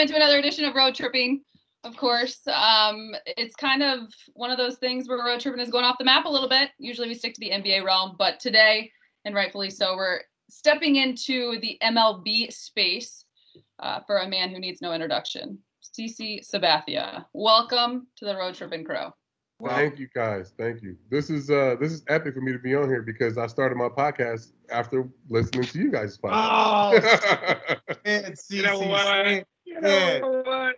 Welcome into another edition of Road Tripping. Of course, um, it's kind of one of those things where road tripping is going off the map a little bit. Usually we stick to the NBA realm, but today, and rightfully so, we're stepping into the MLB space uh, for a man who needs no introduction, CC Sabathia. Welcome to the Road Tripping Crew. Thank you guys. Thank you. This is uh this is epic for me to be on here because I started my podcast after listening to you guys' podcast. Oh, man, CC, You know what? Say You it. know what?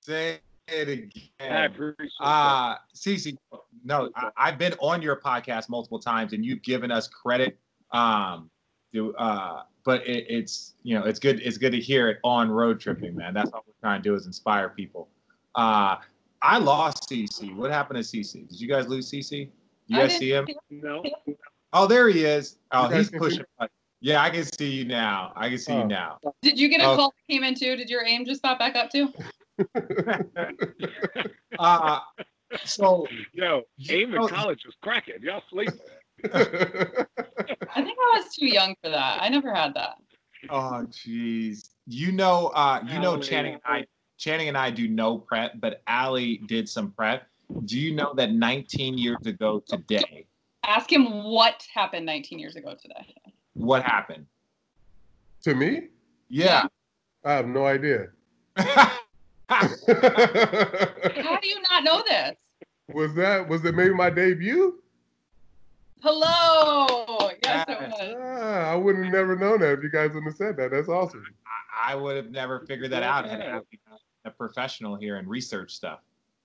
Say it I again. appreciate that. Uh, CC, no, I, I've been on your podcast multiple times, and you've given us credit. Um, to, uh, but it, it's you know it's good it's good to hear it on road tripping, man. That's all we're trying to do is inspire people. Uh, I lost CC. What happened to CC? Did you guys lose CC? You guys see him? No. Oh, there he is. Oh, he's pushing. button. Yeah, I can see you now. I can see Oh. you now. Did you get a Oh. call that came in too? Did your aim just pop back up too? Uh, so Yo, You aim in college was cracking. Y'all sleep. I think I was too young for that. I never had that. Oh, jeez. You know, uh, you know, Channing and I, Channing and I do no prep, but Allie did some prep. Do you know that 19 years ago today, Ask him what happened 19 years ago today. What happened? to me, Yeah. I have no idea. How do you not know this? was that was it maybe my debut? Hello. Yes, it was. Ah, I wouldn't have never known that if you guys wouldn't have said that. That's awesome. I, I would have never figured that out had Yeah. I a professional here and research stuff.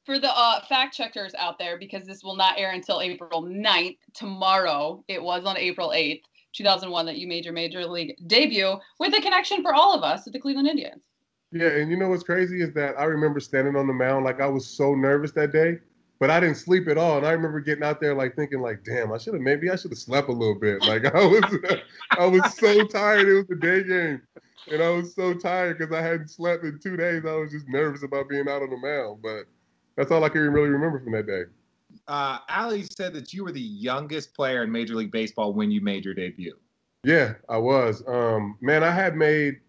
For the uh, fact checkers out there, because this will not air until April 9th, tomorrow, it was on April 8th, 2001, that you made your major league debut with a connection for all of us at the Cleveland Indians. Yeah, and you know what's crazy is that I remember standing on the mound like I was so nervous that day, but I didn't sleep at all. And I remember getting out there like thinking like, damn, I should have maybe I should have slept a little bit. Like I was I was so tired. It was the day game. And I was so tired because I hadn't slept in two days. I was just nervous about being out on the mound. But that's all I can really remember from that day. Uh, Allie said that you were the youngest player in Major League Baseball when you made your debut. Yeah, I was. Um, man, I had made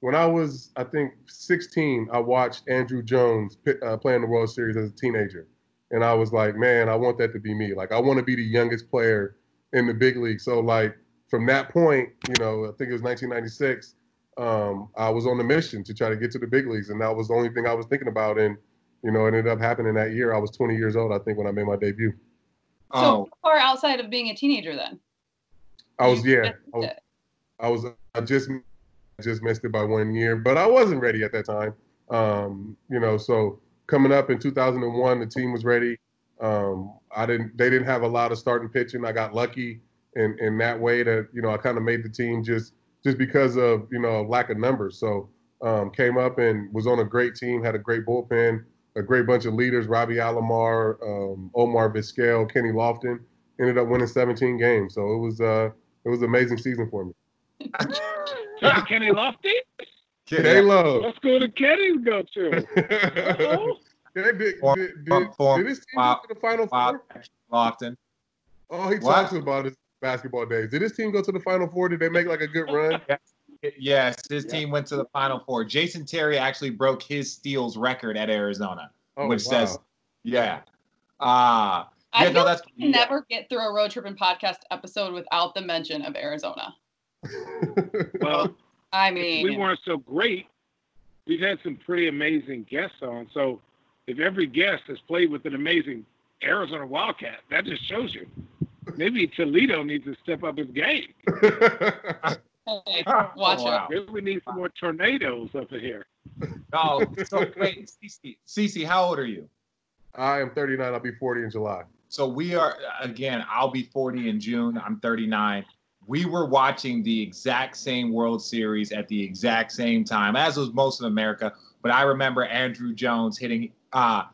when I was, I think, 16. I watched Andruw Jones uh, play in the World Series as a teenager, and I was like, man, I want that to be me. Like, I want to be the youngest player in the big league. So, like, from that point, you know, I think it was 1996. Um, I was on the mission to try to get to the big leagues, and that was the only thing I was thinking about. And you know, it ended up happening that year. I was 20 years old, I think, when I made my debut. So Oh, far outside of being a teenager, then. I was, yeah, I was. I was I just just missed it by one year, but I wasn't ready at that time. Um, you know, so coming up in 2001, the team was ready. Um, I didn't they didn't have a lot of starting pitching. I got lucky in in that way that you know I kind of made the team just just because of you know lack of numbers. So um, came up and was on a great team, had a great bullpen, a great bunch of leaders: Robbie Alomar, um, Omar Vizquel, Kenny Lofton. Ended up winning 17 games, so it was uh, it was an amazing season for me. Hey, Kenny Lofty? Halo. What school did Kenny go to? Uh-oh. Yeah, did, Form- did, did, did his team wow. go to the final Wow, four? Lofton. Oh, he What? talks about his basketball days. Did his team go to the final four? Did they make like a good run? Yes, his Yeah. team went to the Final Four. Jason Terry actually broke his steals record at Arizona, Oh, which wow. says, yeah. Uh, I yeah, feel no, that's like we can never get through a road trip and podcast episode without the mention of Arizona. Well, I mean, we weren't so great. We've had some pretty amazing guests on. So if every guest has played with an amazing Arizona Wildcat, that just shows you. Maybe Toledo needs to step up his game. hey, Oh, watch wow. it. Maybe we need some more tornadoes up in here. No, so wait, CC, CC, how old are you? I am 39. I'll be 40 in July. So we are again. I'll be 40 in June. I'm 39. We were watching the exact same World Series at the exact same time, as was most of America. But I remember Andruw Jones hitting uh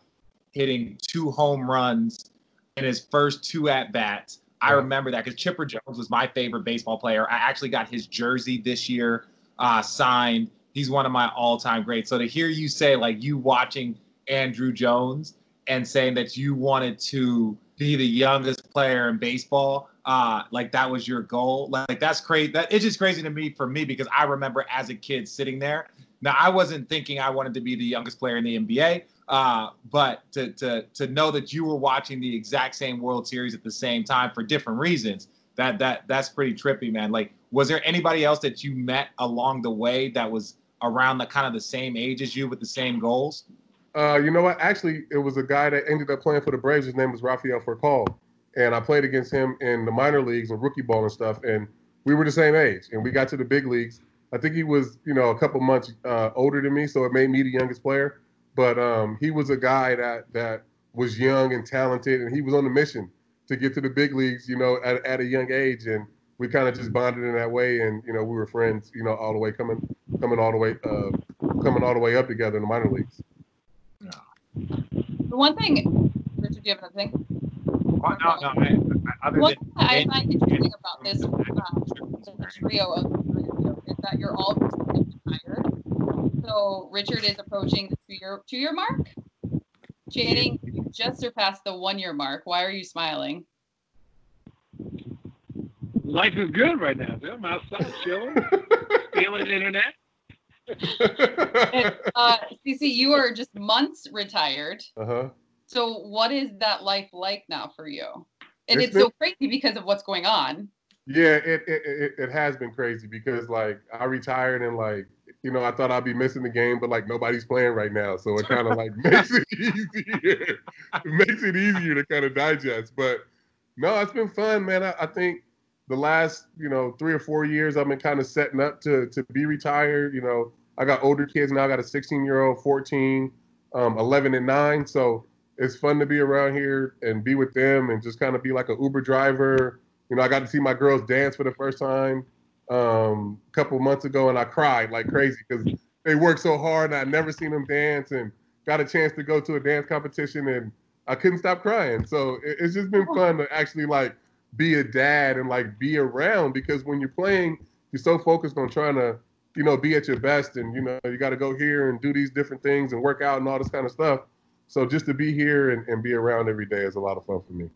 hitting two home runs in his first two at bats. I remember that because Chipper Jones was my favorite baseball player. I actually got his jersey this year uh, signed. He's one of my all-time greats. So to hear you say like you watching Andruw Jones and saying that you wanted to be the youngest player in baseball, uh, like that was your goal. Like that's crazy. That it's just crazy to me for me because I remember as a kid sitting there Now, I wasn't thinking I wanted to be the youngest player in the NBA, uh, but to to to know that you were watching the exact same World Series at the same time for different reasons, that that that's pretty trippy, man. Like, was there anybody else that you met along the way that was around the kind of the same age as you with the same goals? Uh, you know what? Actually, it was a guy that ended up playing for the Braves. His name was Rafael Furcal, and I played against him in the minor leagues and rookie ball and stuff. And we were the same age, and we got to the big leagues. I think he was, you know, a couple months uh, older than me, so it made me the youngest player. But um, he was a guy that that was young and talented, and he was on the mission to get to the big leagues, you know, at, at a young age. And we kind of just bonded in that way, and you know, we were friends, you know, all the way coming coming all the way uh, coming all the way up together in the minor leagues. The one thing, Richard, do you have another thing? Oh, no, no, man. Other One than, thing that I find interesting about this um, trio of is that you're all recently retired. So Richard is approaching the two-year two-year mark. Channing, you just surpassed the one-year mark. Why are you smiling? Life is good right now. I'm outside chilling, stealing internet. And, uh, CC, you are just months retired. uh-huh. So what is that life like now for you? And It's it's, so crazy because of what's going on. Yeah, it, it it it has been crazy because like I retired and like you know I thought I'd be missing the game, but like nobody's playing right now, so it kind of like makes it easier. it makes it easier to kind of digest. But no, it's been fun, man. I, I think the last you know three or four years I've been kind of setting up to to be retired. You know, I got older kids now. I got a 16 year old, 14, um, 11, and nine. So it's fun to be around here and be with them and just kind of be like an Uber driver. You know, I got to see my girls dance for the first time um, a couple months ago, and I cried like crazy because they worked so hard, and I'd never seen them dance, and got a chance to go to a dance competition, and I couldn't stop crying. So it, it's just been fun to actually like be a dad and like be around because when you're playing, you're so focused on trying to, you know, be at your best, and you know, you got to go here and do these different things and work out and all this kind of stuff. So just to be here and, and be around every day is a lot of fun for me.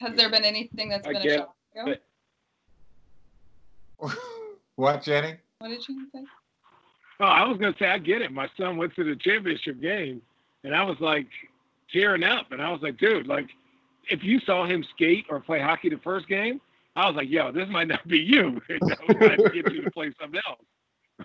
Has there been anything that's I been a get shock to you? what, Jenny? What did you say? Oh, I was gonna say I get it. My son went to the championship game, and I was like tearing up, and I was like, dude, like if you saw him skate or play hockey the first game, I was like, yo, this might not be you. You know, we might get you to play something else,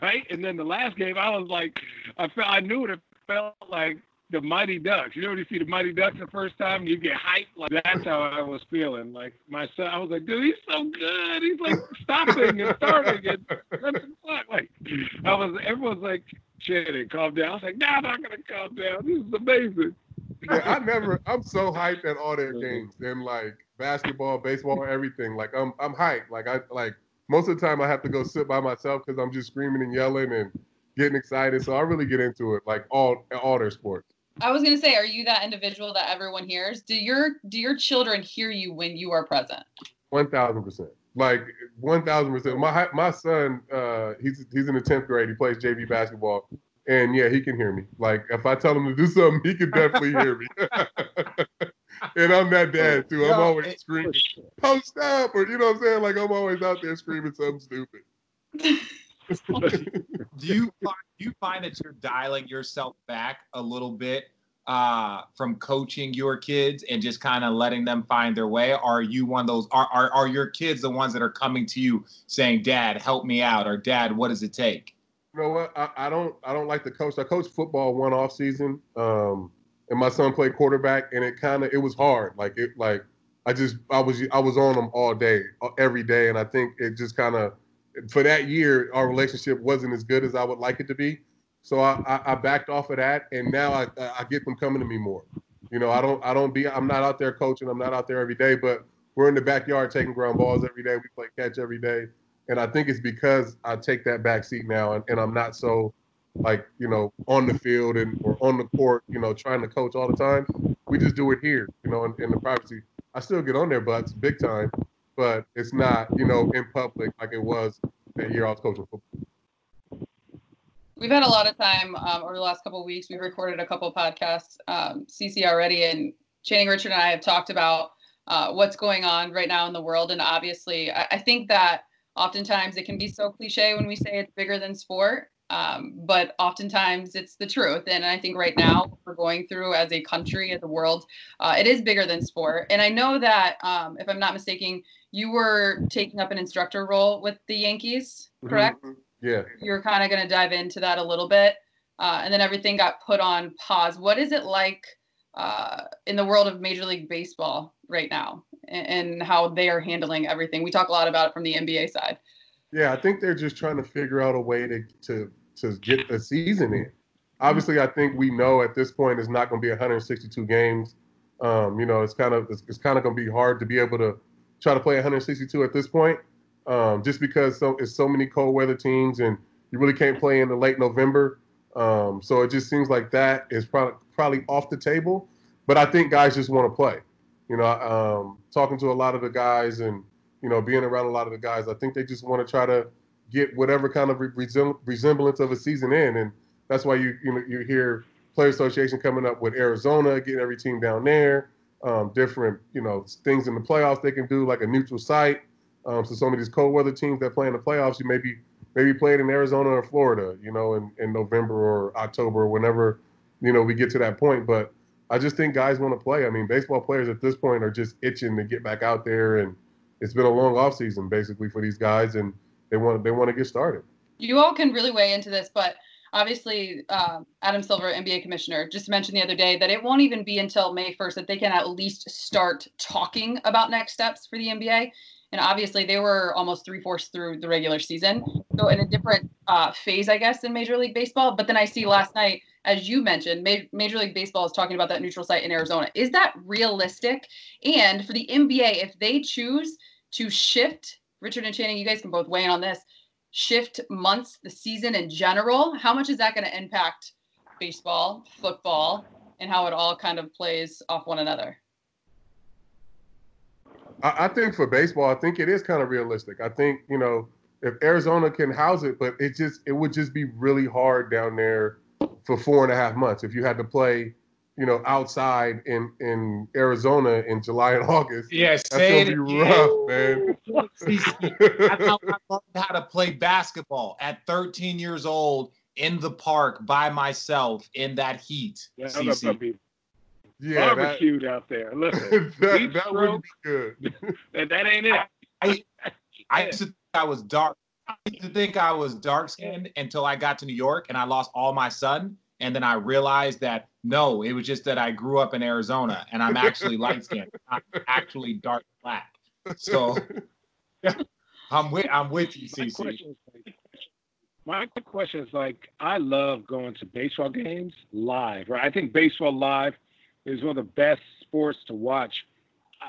right? And then the last game, I was like, I felt, I knew it felt like the Mighty Ducks. You know when you see the Mighty Ducks the first time, you get hyped. Like that's how I was feeling. Like my son, I was like, dude, he's so good. He's like stopping and starting and the fuck? Like I was, everyone's like, Shannon, calm down. I was like, nah, I'm not gonna calm down. This is amazing. Yeah, I never. I'm so hyped at all their games and like basketball, baseball, everything. Like I'm, I'm hyped. Like I like most of the time I have to go sit by myself because I'm just screaming and yelling and getting excited. So I really get into it, like all all their sports. I was gonna say, are you that individual that everyone hears? Do your do your children hear you when you are present? One thousand percent. Like one thousand percent. My my son, uh, he's he's in the tenth grade. He plays JV basketball, and yeah, he can hear me. Like if I tell him to do something, he can definitely hear me. and I'm that dad too. I'm No, always it- screaming, "Post up!" or you know what I'm saying. Like I'm always out there screaming something stupid. do you find, do you find that you're dialing yourself back a little bit uh, from coaching your kids and just kind of letting them find their way? Are you one of those? Are, are are your kids the ones that are coming to you saying, "Dad, help me out," or "Dad, what does it take?" You know what? I, I don't I don't like to coach. I coached football one off season, um, and my son played quarterback, and it kind of it was hard. Like it like I just I was I was on them all day, uh, every day, and I think it just kind of for that year our relationship wasn't as good as I would like it to be. So I, I, I backed off of that, and now I I get them coming to me more. You know, I don't I don't be I'm not out there coaching. I'm not out there every day, but we're in the backyard taking ground balls every day. We play catch every day. And I think it's because I take that back seat now and, and I'm not so like, you know, on the field and or on the court, you know, trying to coach all the time. We just do it here, you know, in, in the privacy. I still get on their butts big time, but it's not, you know, in public like it was that year I was coaching football. We've had a lot of time um, over the last couple of weeks. We've recorded a couple of podcasts, um, CC already, and Channing Richard and I have talked about uh, what's going on right now in the world. And obviously, I, I think that oftentimes it can be so cliche when we say it's bigger than sport um, but oftentimes it's the truth and i think right now we're going through as a country as a world uh, it is bigger than sport. And i know that um, if i'm not mistaken you were taking up an instructor role with the yankees Mm-hmm. correct? Yeah. you're kind of going to dive into that a little bit uh, and then everything got put on pause. What is it like uh, in the world of major league baseball right now and, and how they are handling everything? We talk a lot about it from the nba side. Yeah, I think they're just trying to figure out a way to to to get the season in. Obviously, I think we know at this point it's not going to be 162 games. Um, you know, it's kind of it's, it's kind of going to be hard to be able to try to play 162 at this point, um, just because so it's so many cold weather teams and you really can't play in the late November. Um, so it just seems like that is probably probably off the table. But I think guys just want to play. You know, um, talking to a lot of the guys and you know, being around a lot of the guys, I think they just want to try to get whatever kind of resem- resemblance of a season in, and that's why you you know you hear player association coming up with Arizona, getting every team down there, um, different you know things in the playoffs they can do like a neutral site. Um, so some of these cold weather teams that play in the playoffs, you maybe maybe play it in Arizona or Florida, you know, in, in November or October whenever you know we get to that point. But I just think guys want to play. I mean, baseball players at this point are just itching to get back out there and it's been a long off season basically for these guys, and they want they want to get started. You all can really weigh into this, but obviously, um, Adam Silver, NBA commissioner, just mentioned the other day that it won't even be until May 1st that they can at least start talking about next steps for the NBA. And obviously, they were almost three fourths through the regular season, so in a different uh, phase, I guess, in Major League Baseball. But then I see last night, as you mentioned, Ma- Major League Baseball is talking about that neutral site in Arizona. Is that realistic? And for the NBA, if they choose to shift, Richard and Channing, you guys can both weigh in on this shift months, the season in general, how much is that going to impact baseball, football, and how it all kind of plays off one another? I, I think for baseball, I think it is kind of realistic. I think you know if Arizona can house it, but it just it would just be really hard down there for four and a half months if you had to play, you know, outside in in Arizona in July and August. Yeah, That's say gonna be again. rough, man. That's how I learned how to play basketball at 13 years old in the park by myself in that heat. Yeah, CC. that'd be yeah, that, out there. Listen, that, that wouldn't be good. that, that ain't it. I, I used to think I was dark. I used to think I was dark skinned until I got to New York and I lost all my sun. And then I realized that no, it was just that I grew up in Arizona and I'm actually light skinned. I'm actually dark black. So I'm with I'm with you, my CC. question, is like, my question is like, I love going to baseball games live. Right? I think baseball live is one of the best sports to watch.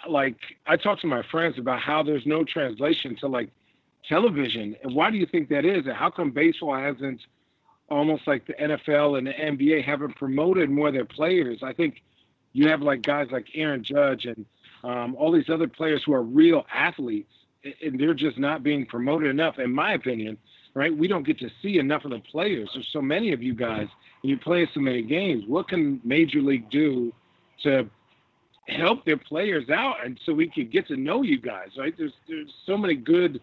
Like, I talk to my friends about how there's no translation to like television, and why do you think that is? And how come baseball hasn't, almost like the NFL and the NBA, haven't promoted more their players? I think you have like guys like Aaron Judge and um, all these other players who are real athletes, and they're just not being promoted enough, in my opinion. Right? We don't get to see enough of the players. There's so many of you guys, and you're playing so many games. What can Major League do to help their players out, and so we can get to know you guys? Right? There's there's so many good,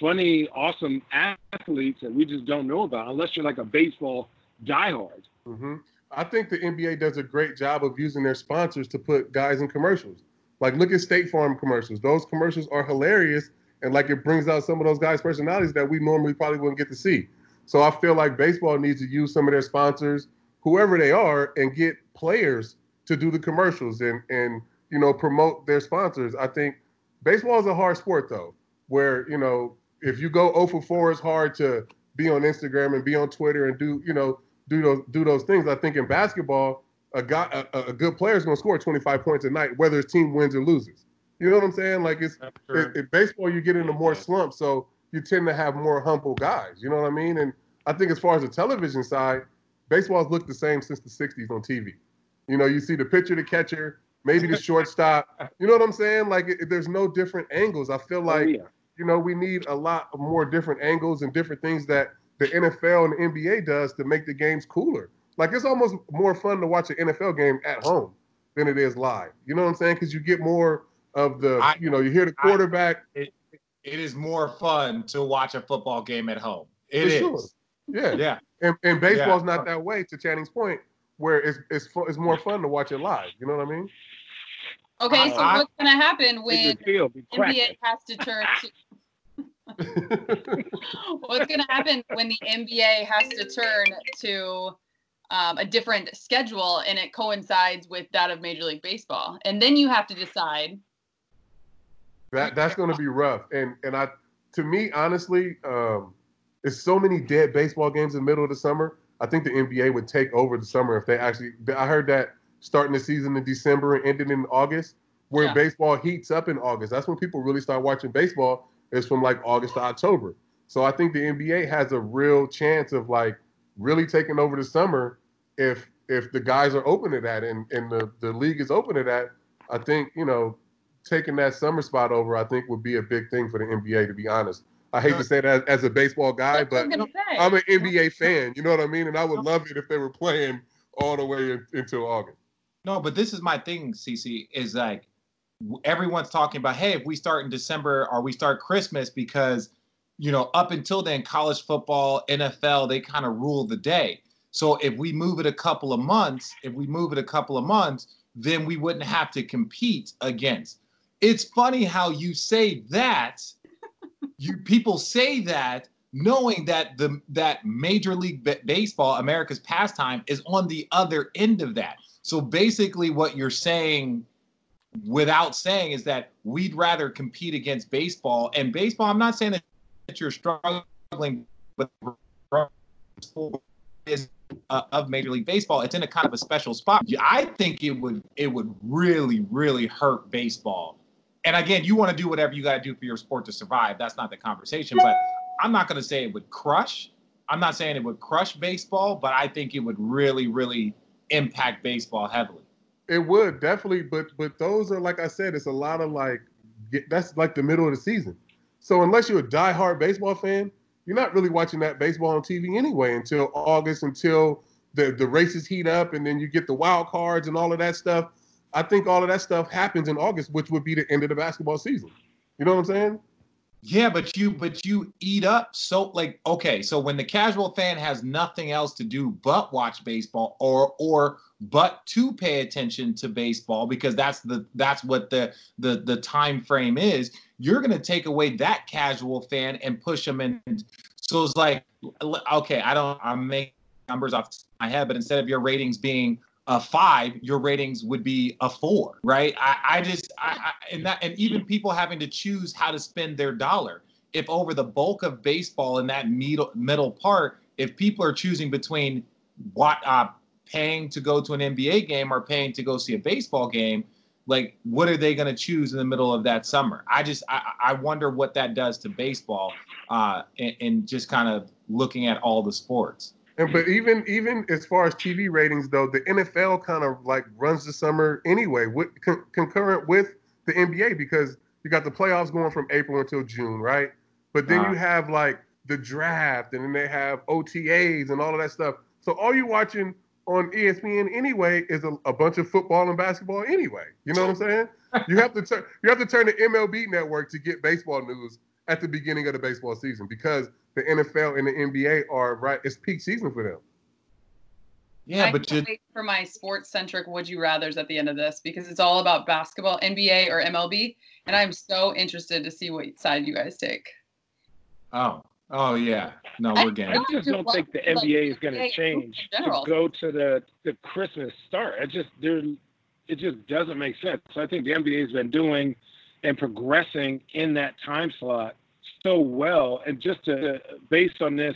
funny, awesome athletes that we just don't know about, unless you're like a baseball diehard. hmm I think the NBA does a great job of using their sponsors to put guys in commercials. Like, look at State Farm commercials. Those commercials are hilarious, and like it brings out some of those guys' personalities that we normally probably wouldn't get to see. So I feel like baseball needs to use some of their sponsors, whoever they are, and get players to do the commercials and and you know promote their sponsors. I think baseball is a hard sport though, where you know if you go 0 for 4, it's hard to be on Instagram and be on Twitter and do you know do those do those things. I think in basketball, a guy a, a good player is going to score 25 points a night, whether his team wins or loses. You know what I'm saying? Like it's in, in baseball, you get into more slumps, so you tend to have more humble guys. You know what I mean? And I think as far as the television side, baseball's looked the same since the '60s on TV. You know, you see the pitcher, the catcher, maybe the shortstop. You know what I'm saying? Like it, there's no different angles. I feel oh, like oh, yeah. You know we need a lot of more different angles and different things that the NFL and the NBA does to make the games cooler. Like it's almost more fun to watch an NFL game at home than it is live. You know what I'm saying? Because you get more of the, I- you know, you hear the I- quarterback. it- it is more fun to watch a football game at home. It For is. sure. Yeah. Yeah. And, and baseball's Yeah. not that way. To Channing's point, where it's it's fu- it's more fun to watch it live. You know what I mean? Okay, so I- what's gonna happen when it feel be cracking. NBA has to turn to what's going to happen when the NBA has to turn to um, a different schedule and it coincides with that of Major League Baseball, and then you have to decide. That that's going to be rough. And and I, to me, honestly, um, there's so many dead baseball games in the middle of the summer. I think the NBA would take over the summer if they actually. I heard that starting the season in December and ending in August, where Yeah. baseball heats up in August. That's when people really start watching baseball. Is from like August to October. So I think the NBA has a real chance of like really taking over the summer if if the guys are open to that and and the the league is open to that. I think you know taking that summer spot over, I think would be a big thing for the NBA. To be honest, I hate to say that as, as a baseball guy, but I'm gonna say. I'm an NBA fan. You know what I mean? And I would love it if they were playing all the way in, until August. No, but this is my thing, CC, is like w- everyone's talking about, hey, if we start in December or we start Christmas because, you know, up until then, college football, NFL, they kind of rule the day. So if we move it a couple of months, if we move it a couple of months, then we wouldn't have to compete against. It's funny how you say that. you people say that knowing that the that Major League Ba- Baseball, America's pastime, is on the other end of that. So basically, what you're saying, without saying, is that we'd rather compete against baseball. And baseball, I'm not saying that, you're struggling with is uh, of Major League Baseball. It's in a kind of a special spot. I think it would it would really really hurt baseball. And again, you want to do whatever you got to do for your sport to survive. That's not the conversation. But I'm not going to say it would crush. I'm not saying it would crush baseball, but I think it would really really impact baseball heavily. It would definitely, but but those are like I said, it's a lot of like that's like the middle of the season. So unless you're a diehard baseball fan, you're not really watching that baseball on TV anyway until August, until the the races heat up, and then you get the wild cards and all of that stuff. I think all of that stuff happens in August, which would be the end of the basketball season. You know what I'm saying? Yeah, but you but you eat up so like okay, so when the casual fan has nothing else to do but watch baseball or or but to pay attention to baseball because that's the that's what the the the time frame is, you're going to take away that casual fan and push them in. So it's like okay, I don't I'm making numbers off my head, but instead of your ratings being a five, your ratings would be a four, right? I, I just, I, I, and that, and even people having to choose how to spend their dollar. If over the bulk of baseball in that middle middle part, if people are choosing between what uh, paying to go to an NBA game or paying to go see a baseball game, like what are they going to choose in the middle of that summer? I just, I, I wonder what that does to baseball, uh, and, and just kind of looking at all the sports. And but even even as far as TV ratings though, the NFL kind of like runs the summer anyway, with con- concurrent with the NBA because you got the playoffs going from April until June, right? But then Uh-huh. you have like the draft, and then they have OTAs and all of that stuff. So all you're watching on ESPN anyway is a, a bunch of football and basketball anyway. You know what I'm saying? you have to turn you have to turn the MLB network to get baseball news at the beginning of the baseball season because the NFL and the NBA are right. It's peak season for them. Yeah, I but can't you, wait for my sports centric would you rather's at the end of this because it's all about basketball, NBA or MLB, and I'm so interested to see what side you guys take. oh, oh yeah, no, we're game. I just don't think the NBA is going to change to go to the the Christmas start. It just there, it just doesn't make sense. So I think the NBA has been doing and progressing in that time slot so well, and just to, based on this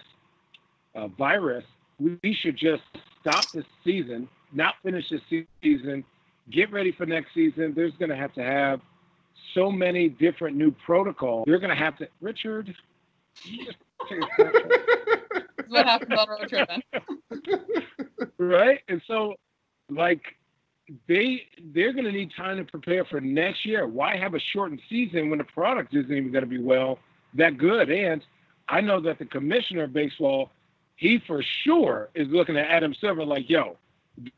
uh, virus, we, we should just stop this season, not finish this season, get ready for next season. There's going to have to have so many different new protocols. You're going to have to, Richard. you just take a snapshot. This is what happens on road tripping. right? And so, like, they they're going to need time to prepare for next year. Why have a shortened season when the product isn't even going to be well that good? And I know that the commissioner of baseball, he for sure is looking at Adam Silver like, "Yo,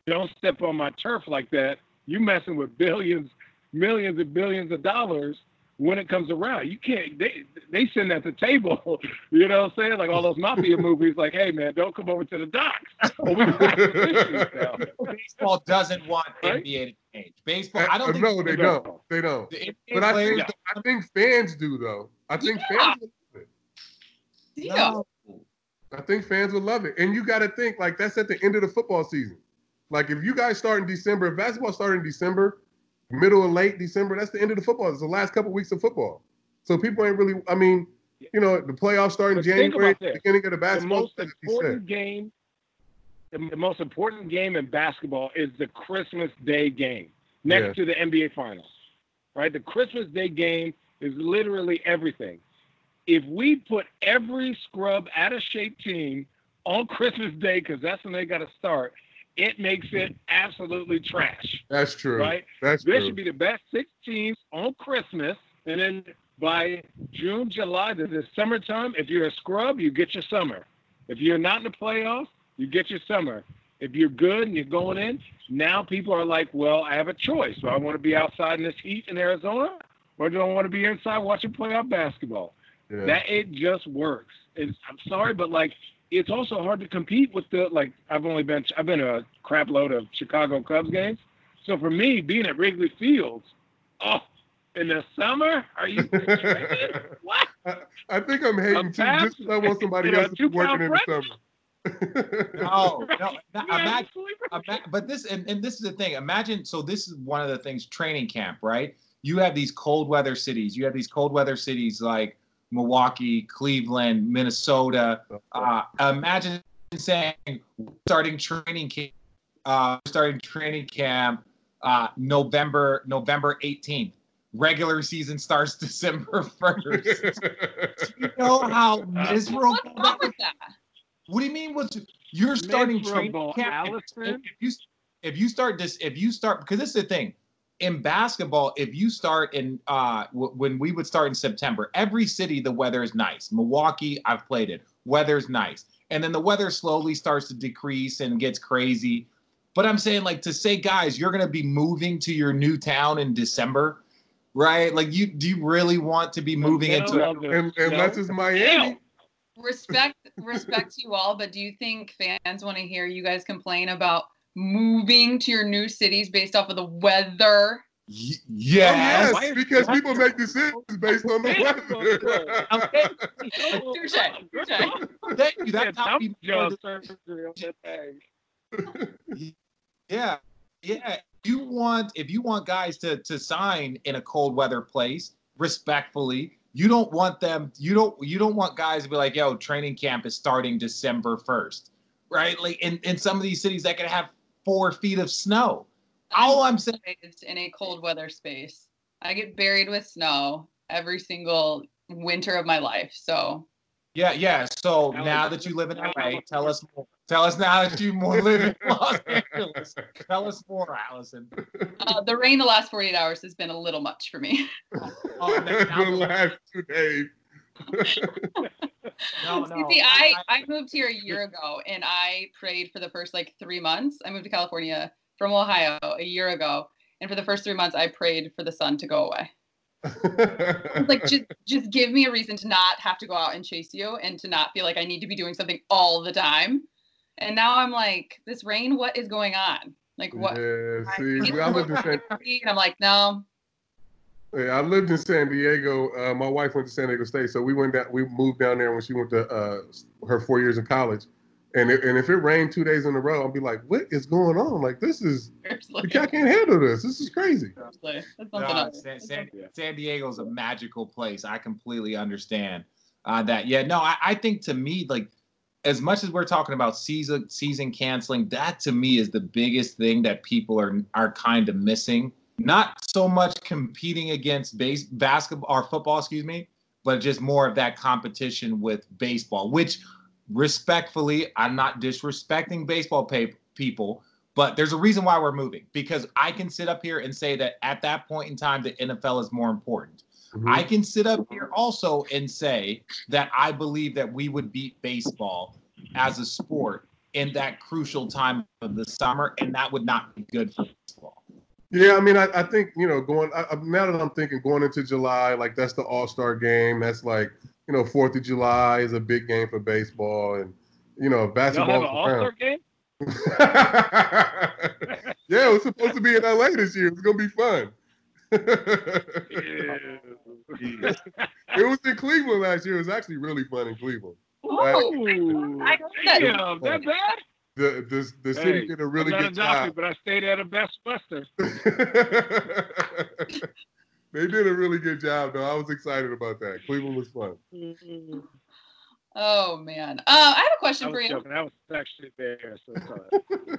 don't step on my turf like that. You messing with billions, millions, and billions of dollars when it comes around. You can't. They they sitting at the table. You know what I'm saying? Like all those mafia movies. Like, hey man, don't come over to the docks. Well, we got some issues now. Baseball doesn't want Right? NBA to change. Baseball, I don't think no, they don't. don't. They don't. the NBA But I players think I think fans do though. I think Yeah. fans. would love it. Yeah. No. I think fans would love it. And you got to think like that's at the end of the football season. Like if you guys start in December, if basketball started in December, middle or late December, that's the end of the football. It's the last couple weeks of football. So people ain't really. I mean, you know, the playoffs start in But January, beginning of the the basketball. most important game the, the most important game in basketball is the Christmas Day game next Yeah. to the NBA Finals. Right? The Christmas Day game is literally everything. If we put every scrub out of shape team on Christmas Day, because that's when they got to start, it makes it absolutely trash. That's true. Right? That's There true. should be the best six teams on Christmas, and then by June, July, to the summertime, if you're a scrub, you get your summer. If you're not in the playoffs, you get your summer. If you're good and you're going in, now people are like, well, I have a choice. Do I want to be outside in this heat in Arizona, or do I want to be inside watching playoff basketball? Yeah. That it just works. It's, I'm sorry, but like it's also hard to compete with the like. I've only been I've been a crap load of Chicago Cubs games. So for me, being at Wrigley Fields, oh, in the summer, are you what? I, I think I'm hating A too. pass? Just 'cause I want somebody You know, else to be working in the summer. No, no. Yeah, Imagine, absolutely. But this and, and this is the thing imagine so this is one of the things training camp right you have these cold weather cities you have these cold weather cities like milwaukee cleveland minnesota uh, imagine saying starting training camp uh, starting training camp uh, november november 18th regular season starts december 1st you know how miserable What's wrong would with that? what do you mean? What's you're starting training camp? If, if you if you start this, if you start because this is the thing in basketball. If you start in uh w- when we would start in September, every city the weather is nice. Milwaukee, I've played it. Weather's nice, and then the weather slowly starts to decrease and gets crazy. But I'm saying like to say, guys, you're gonna be moving to your new town in December, right? Like you do you really want to be moving Middle into? of the and, unless snow? it's Miami. Hell. Respect, respect to you all, but do you think fans want to hear you guys complain about moving to your new cities based off of the weather? Y- Oh, yes. Why yes, because why- people make decisions based on the weather. Okay. Touche, touche. Thank you. Yeah, That's how Tom people Jones surgery on that thing. Yeah, yeah. You want if you want guys to to sign in a cold weather place respectfully. You don't want them. You don't. You don't want guys to be like, "Yo, training camp is starting December first, right?" Like in in some of these cities that can have four feet of snow. All I'm saying, It's in a cold weather space. I get buried with snow every single winter of my life. So yeah, yeah. So Alex, now that you live in LA, tell us more. Tell us now that you more live in Los Angeles. Tell us more, Allison. uh, the rain the last 48 hours has been a little much for me. Oh, now- the last two days. No, See, no. see, I, I moved here a year ago and I prayed for the first like three months. I moved to California from Ohio a year ago. And for the first three months, I prayed for the sun to go away. Like, just, just give me a reason to not have to go out and chase you and to not feel like I need to be doing something all the time. And now I'm like, this rain, what is going on? Like, what? Yeah, see, I to lived in look San, and I'm like, no, yeah, I lived in San Diego. Uh, my wife went to San Diego State, so we went down. We moved down there when she went to uh, her four years in college. And it, and if it rained two days in a row, I'd be like, "What is going on? Like this is seriously. I can't handle this. This is crazy." No, something else. San, San, Yeah. San Diego's a magical place. I completely understand uh, that. Yeah, no, I, I think to me, like, as much as we're talking about season season canceling, that to me is the biggest thing that people are are kind of missing. Not so much competing against base basketball or football, excuse me, but just more of that competition with baseball. Which, respectfully, I'm not disrespecting baseball pay- people, but there's a reason why we're moving because I can sit up here and say that at that point in time, the NFL is more important. Mm-hmm. I can sit up here also and say that I believe that we would beat baseball as a sport in that crucial time of the summer, and that would not be good for baseball. Yeah, I mean, I, I think you know, going I, now that I'm thinking going into July, like that's the All Star game. That's like you know, Fourth of July is a big game for baseball, and you know, basketball. Y'all have an All Star game? yeah, it was supposed to be in LA this year. It's gonna be fun. Yeah. it was in Cleveland last year. It was actually really fun in Cleveland. Ooh, I heard that. damn, that bad? The the, the city did a really I'm not good a doctor, job. but I stayed at a Best Western. they did a really good job, though. I was excited about that. Cleveland was fun. Oh man. Uh, I have a question for you. joking. I was actually there. So it's all right.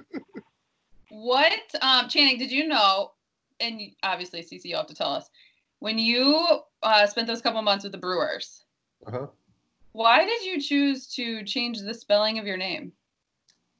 What, um, Channing, did you know, and obviously, CC, you'll have to tell us, when you uh, spent those couple months with the Brewers, Uh-huh. why did you choose to change the spelling of your name?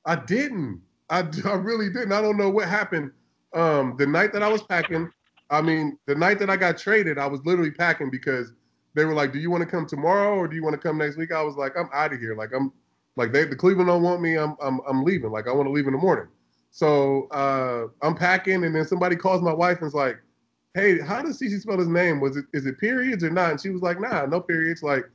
I didn't. I, I really didn't. I don't know what happened. Um, the night that I was packing, I mean, the night that I got traded, I was literally packing because they were like, "Do you want to come tomorrow or do you want to come next week?" I was like, "I'm out of here. Like I'm, like they, the Cleveland don't want me. I'm, I'm, I'm leaving. Like I want to leave in the morning." So uh, I'm packing, and then somebody calls my wife and is like, "Hey, how does CC spell his name? Was it is it periods or not?" And she was like, "Nah, no periods. Like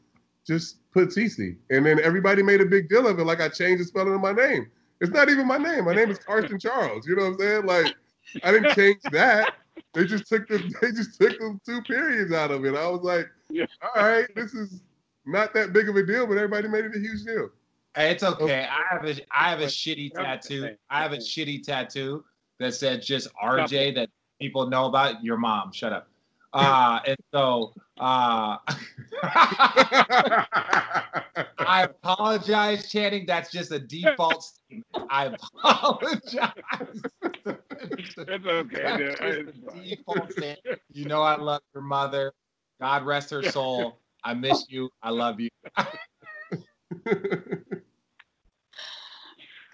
just put CC." And then everybody made a big deal of it, like I changed the spelling of my name. It's not even my name. My name is Carson Charles. You know what I'm saying? Like I didn't change that. They just took the they just took the two periods out of it. I was like, Yeah. all right, this is not that big of a deal, but everybody made it a huge deal. Hey, It's okay. I have a I have a shitty tattoo. I have a shitty tattoo that said just RJ that people know about. Your mom, shut up. Uh, and so uh, I apologize, Channing. That's just a default. statement. I apologize. It's okay. dude. That's just It's a default statement. You know I love your mother. God rest her soul. I miss you. I love you.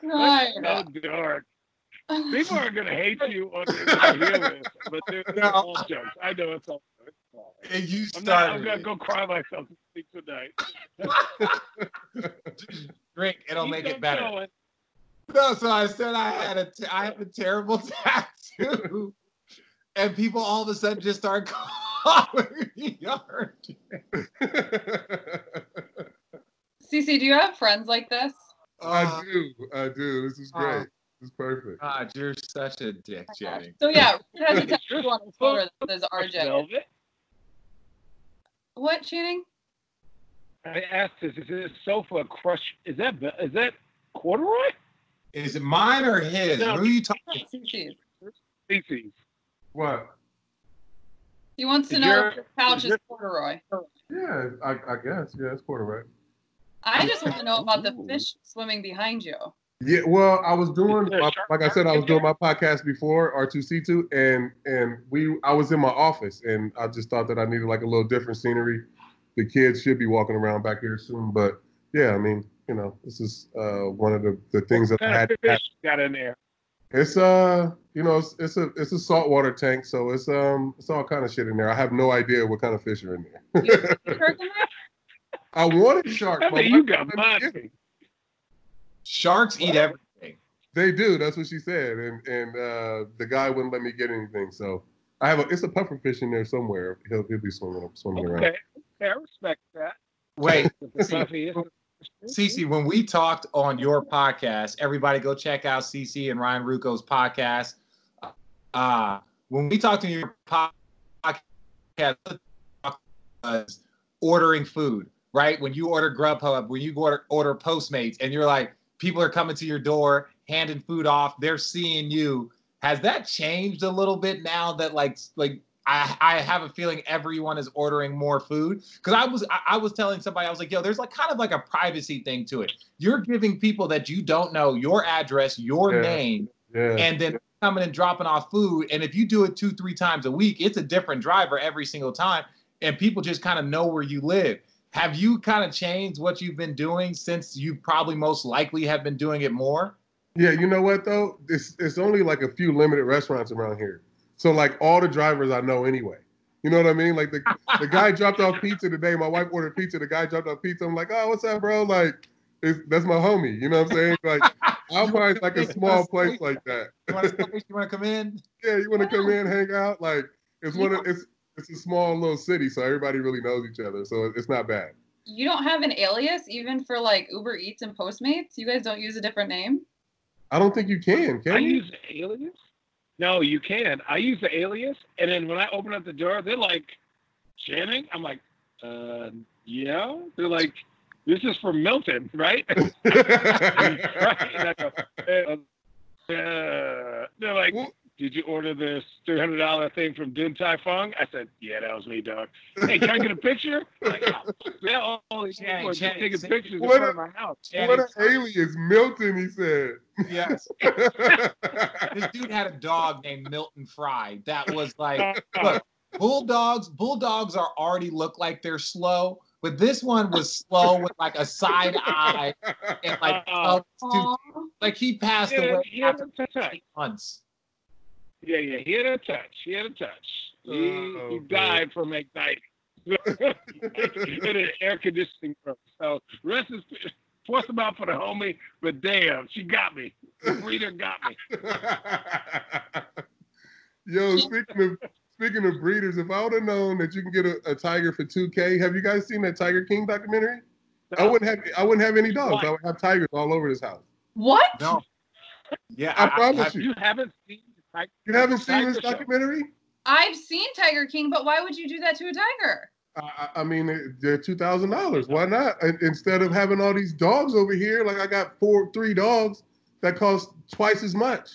God. so dark. People are gonna hate you on this. I hear this, but they're, they're No. all jokes. I know it's all. It's all right. And you I'm, not, I'm gonna go cry myself to sleep tonight. Just drink. It'll Keep make it better. going. No, so I said I had a t- I have a terrible tattoo, and people all of a sudden just start calling me RJ. CC, do you have friends like this? I Oh, do. I do. This is Uh, great. This is perfect. God, you're such a dick, oh Jenny. So yeah, Richard has a tattoo on his shoulder that says RJ. Velvet. What, Channing? I asked this. Is this sofa a crush? Is that is that corduroy? Is it mine or his? No. Who are you talking? CC. Species. What? He wants to Is know your- if your couch is is corduroy. Yeah, I, I guess. Yeah, it's corduroy. I just want to know about the fish swimming behind you. Yeah, well, I was doing Is there a my- like I said, I was doing my podcast before R2C2, and and we I was in my office, and I just thought that I needed like a little different scenery. The kids should be walking around back here soon, but yeah, I mean, you know, this is uh, one of the, the things that What I had. of fish you got in there? It's uh, you know, it's, it's a it's a saltwater tank, so it's um, it's all kind of shit in there. I have no idea what kind of fish are in there. Kirk in there? I wanted shark. I my mean, you wife got wouldn't let me get it. money. Sharks eat everything. They do. That's what she said, and and uh, the guy wouldn't let me get anything. So I have a it's a puffer fish in there somewhere. He'll he'll be swimming swimming around. Okay, okay, I respect that. Wait, The CC, when we talked on your podcast, everybody go check out CC and Ryan Ruocco's podcast. Uh, when we talked on your podcast, was ordering food, right? When you order Grubhub, when you order, order Postmates, and you're like, people are coming to your door, handing food off, they're seeing you. Has that changed a little bit now that like like I, I have a feeling everyone is ordering more food because I was I, I was telling somebody I was like yo there's like kind of like a privacy thing to it you're giving people that you don't know your address your Yeah. name Yeah. and then coming and dropping off food and if you do it two three times a week it's a different driver every single time and people just kind of know where you live have you kind of changed what you've been doing since you probably most likely have been doing it more Yeah, you know what though? It's it's only like a few limited restaurants around here. So like all the drivers I know anyway. You know what I mean? Like the the guy dropped off pizza today. My wife ordered pizza. The guy dropped off pizza. I'm like, oh, what's up, bro? Like, it's, that's my homie. You know what I'm saying? Like, Alpine's like a small place like that. You want to you want to come in? Yeah, you want to come in, hang out. Like it's one of it's it's a small little city, so everybody really knows each other. So it's not bad. You don't have an alias even for like Uber Eats and Postmates? You guys don't use a different name? I don't think you can. Can I you? use the alias. No, you can. I use the alias, and then when I open up the door, they're like, "Channing." I'm like, "Uh, yeah." They're like, "This is for Milton, right?" right. And I go, uh, uh, they're like, Well- "Did you order this three hundred dollar thing from Din Tai Fung?" I said, "Yeah, that was me, dog." Hey, can I get a picture? Like, oh, they're all these Channing, people are just taking say- pictures in What front a- of my house. what an alias, Milton. He said. Yes. This dude had a dog named Milton Fry that was like look, bulldogs. Bulldogs are already look like they're slow, but this one was slow with like a side eye and like Uh, thumbs too. Aw. like he passed he away he after eight months. Yeah, yeah, he had a touch. He had a touch. He, Oh, he died from anxiety. in an air conditioning room. So rest is force him out for the homie, but damn, she got me. The breeder got me. Yo, speaking of speaking of breeders, if I would have known that you can get a, a tiger for two K, have you guys seen that Tiger King documentary? I wouldn't have I wouldn't have any dogs. I would have tigers all over this house. What? No. Yeah, I promise you. You haven't seen the You haven't seen Tiger this Show. documentary? I've seen Tiger King, but why would you do that to a tiger? I, I- I mean, they're two thousand dollars. Why not? Instead of having all these dogs over here, like I got four, three dogs that cost twice as much.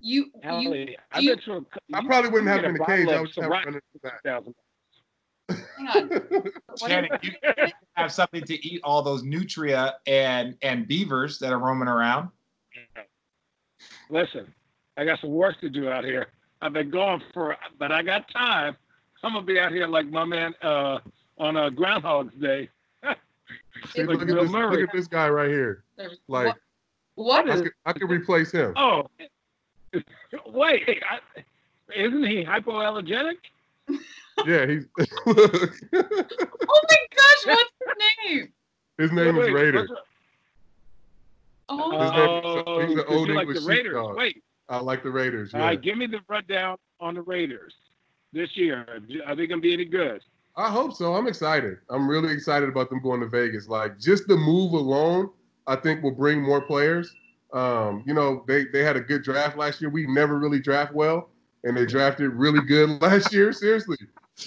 You you Ellie, I you- bet you. I you probably wouldn't have them in the a cage. I would have Ciroc them in the back. thousand. hang on. What Channing, are- you have something to eat all those nutria and and beavers that are roaming around. Listen, I got some work to do out here. I've been gone for, but I got time. I'm gonna be out here like my man uh, on a Groundhog's Day. See, Like look, at this, look at this guy right here. Like what? I what? could, I could replace him. Oh, wait, I, isn't he hypoallergenic? Yeah, he's Oh my gosh, what's his name? his name Wait, is Raider. what's- Oh, His name- Oh, he's an 'cause old you like English the Raiders. sheepdog. Wait, I like the Raiders. all Yeah. right, give me the rundown on the Raiders this year. Are they gonna be any good? I hope so. I'm excited. I'm really excited about them going to Vegas. Like just the move alone, I think will bring more players. Um, you know, they they had a good draft last year. We never really draft well, and they drafted really good last year. Seriously.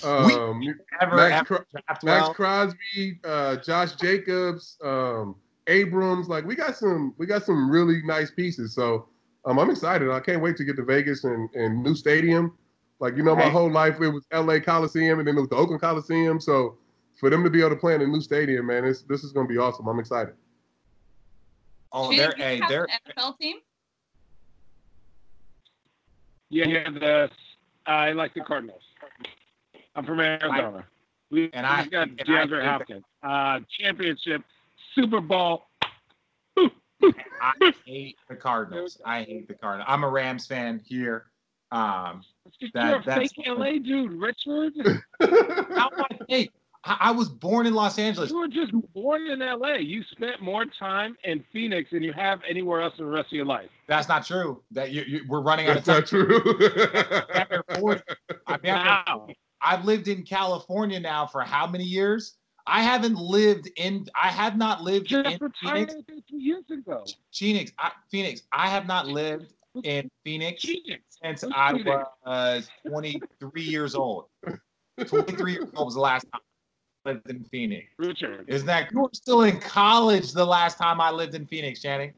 Um, Ever, Max, ever draft Max well? Crosby, uh, Josh Jacobs, um, Abrams. Like we got some, we got some really nice pieces. So um, I'm excited. I can't wait to get to Vegas and, and new stadium. Like you know, my whole life it was L.A. Coliseum, and then it was the Oakland Coliseum. So for them to be able to play in a new stadium, man, it's, this is going to be awesome. I'm excited. Oh, they're do you hey, they're NFL team? Yeah, yeah. The I like the Cardinals. I'm from Arizona. We And I- we got and I DeAndre Hopkins. Uh, championship, Super Bowl. I hate the Cardinals. I hate the Cardinals. I'm a Rams fan here. Um, You're a that's- fake LA dude, Richard. how I fake? I, I was born in Los Angeles. You were just born in LA. You spent more time in Phoenix than you have anywhere else in the rest of your life. That's not true. That you, you we're running out of time. That's not true. I mean, Wow. I've lived in California now for how many years? I haven't lived in. I have not lived Just in retired Phoenix. two years ago. Phoenix. I, Phoenix. I have not lived in Phoenix Phoenix. since Who's I Phoenix? was 23 years old. 23 years old was the last time I lived in Phoenix. Richard. Isn't that you were still in college the last time I lived in Phoenix, Channing?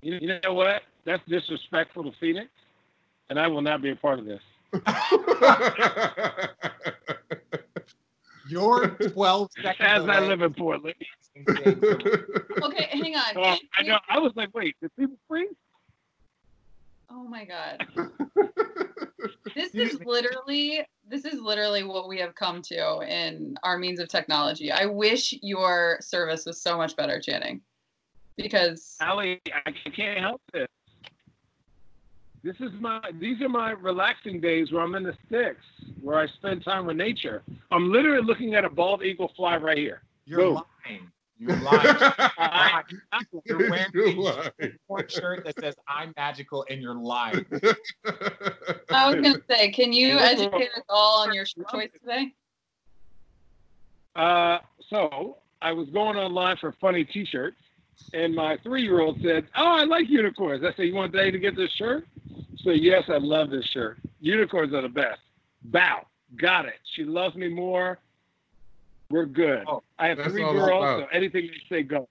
You, you know what? That's disrespectful to Phoenix, and I will not be a part of this. You're 12 seconds As I away live in Portland. from saying something. Okay, hang on. Oh, I know. I was like, wait, did people freeze? Oh my god. This is literally this is literally what we have come to in our means of technology. I wish your service was so much better, Channing. Because Allie, I can't help this. This is my. These are my relaxing days where I'm in the sticks, where I spend time with nature. I'm literally looking at a bald eagle fly right here. You're Boom. lying. You're lying. I, you're wearing You're a lying. short shirt that says "I'm magical" and you're lying. I was gonna say, can you educate us all on your shirt choice today? Uh, so I was going online for funny T-shirts, and my three-year-old said, "Oh, I like unicorns." I said, "You want Daddy to get this shirt?" So yes, I love this shirt. Unicorns are the best. Bow, got it. She loves me more. We're good. Oh, I have three girls, so anything they say go.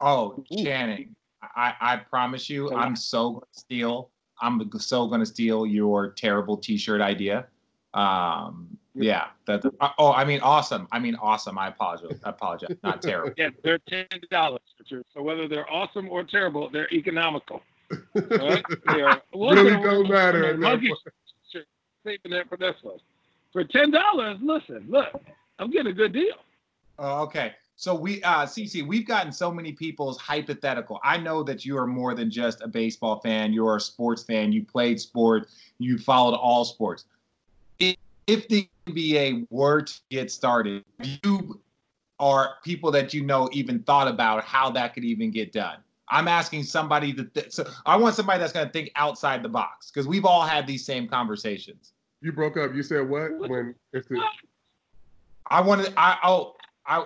Oh, Channing, I, I promise you, I'm so gonna steal. I'm so gonna steal your terrible T-shirt idea. Um, yeah, that. uh, Oh, I mean, awesome. I mean, awesome. I apologize. I apologize. Not terrible. Yeah, they're ten dollars. So whether they're awesome or terrible, they're economical. Right? They are, Really don't matter at that Monkey point. shirt, saving that for this one. For ten dollars, listen, look, I'm getting a good deal. Oh, okay. So we, uh, CC, we've gotten so many people's hypothetical. I know that you are more than just a baseball fan. You're a sports fan. You played sport. You followed all sports. If, the NBA were to get started, you are people that you know even thought about how that could even get done. I'm asking somebody that. Th- so I want somebody that's going to think outside the box because we've all had these same conversations. You broke up. You said what? When if the I wanted. I oh I.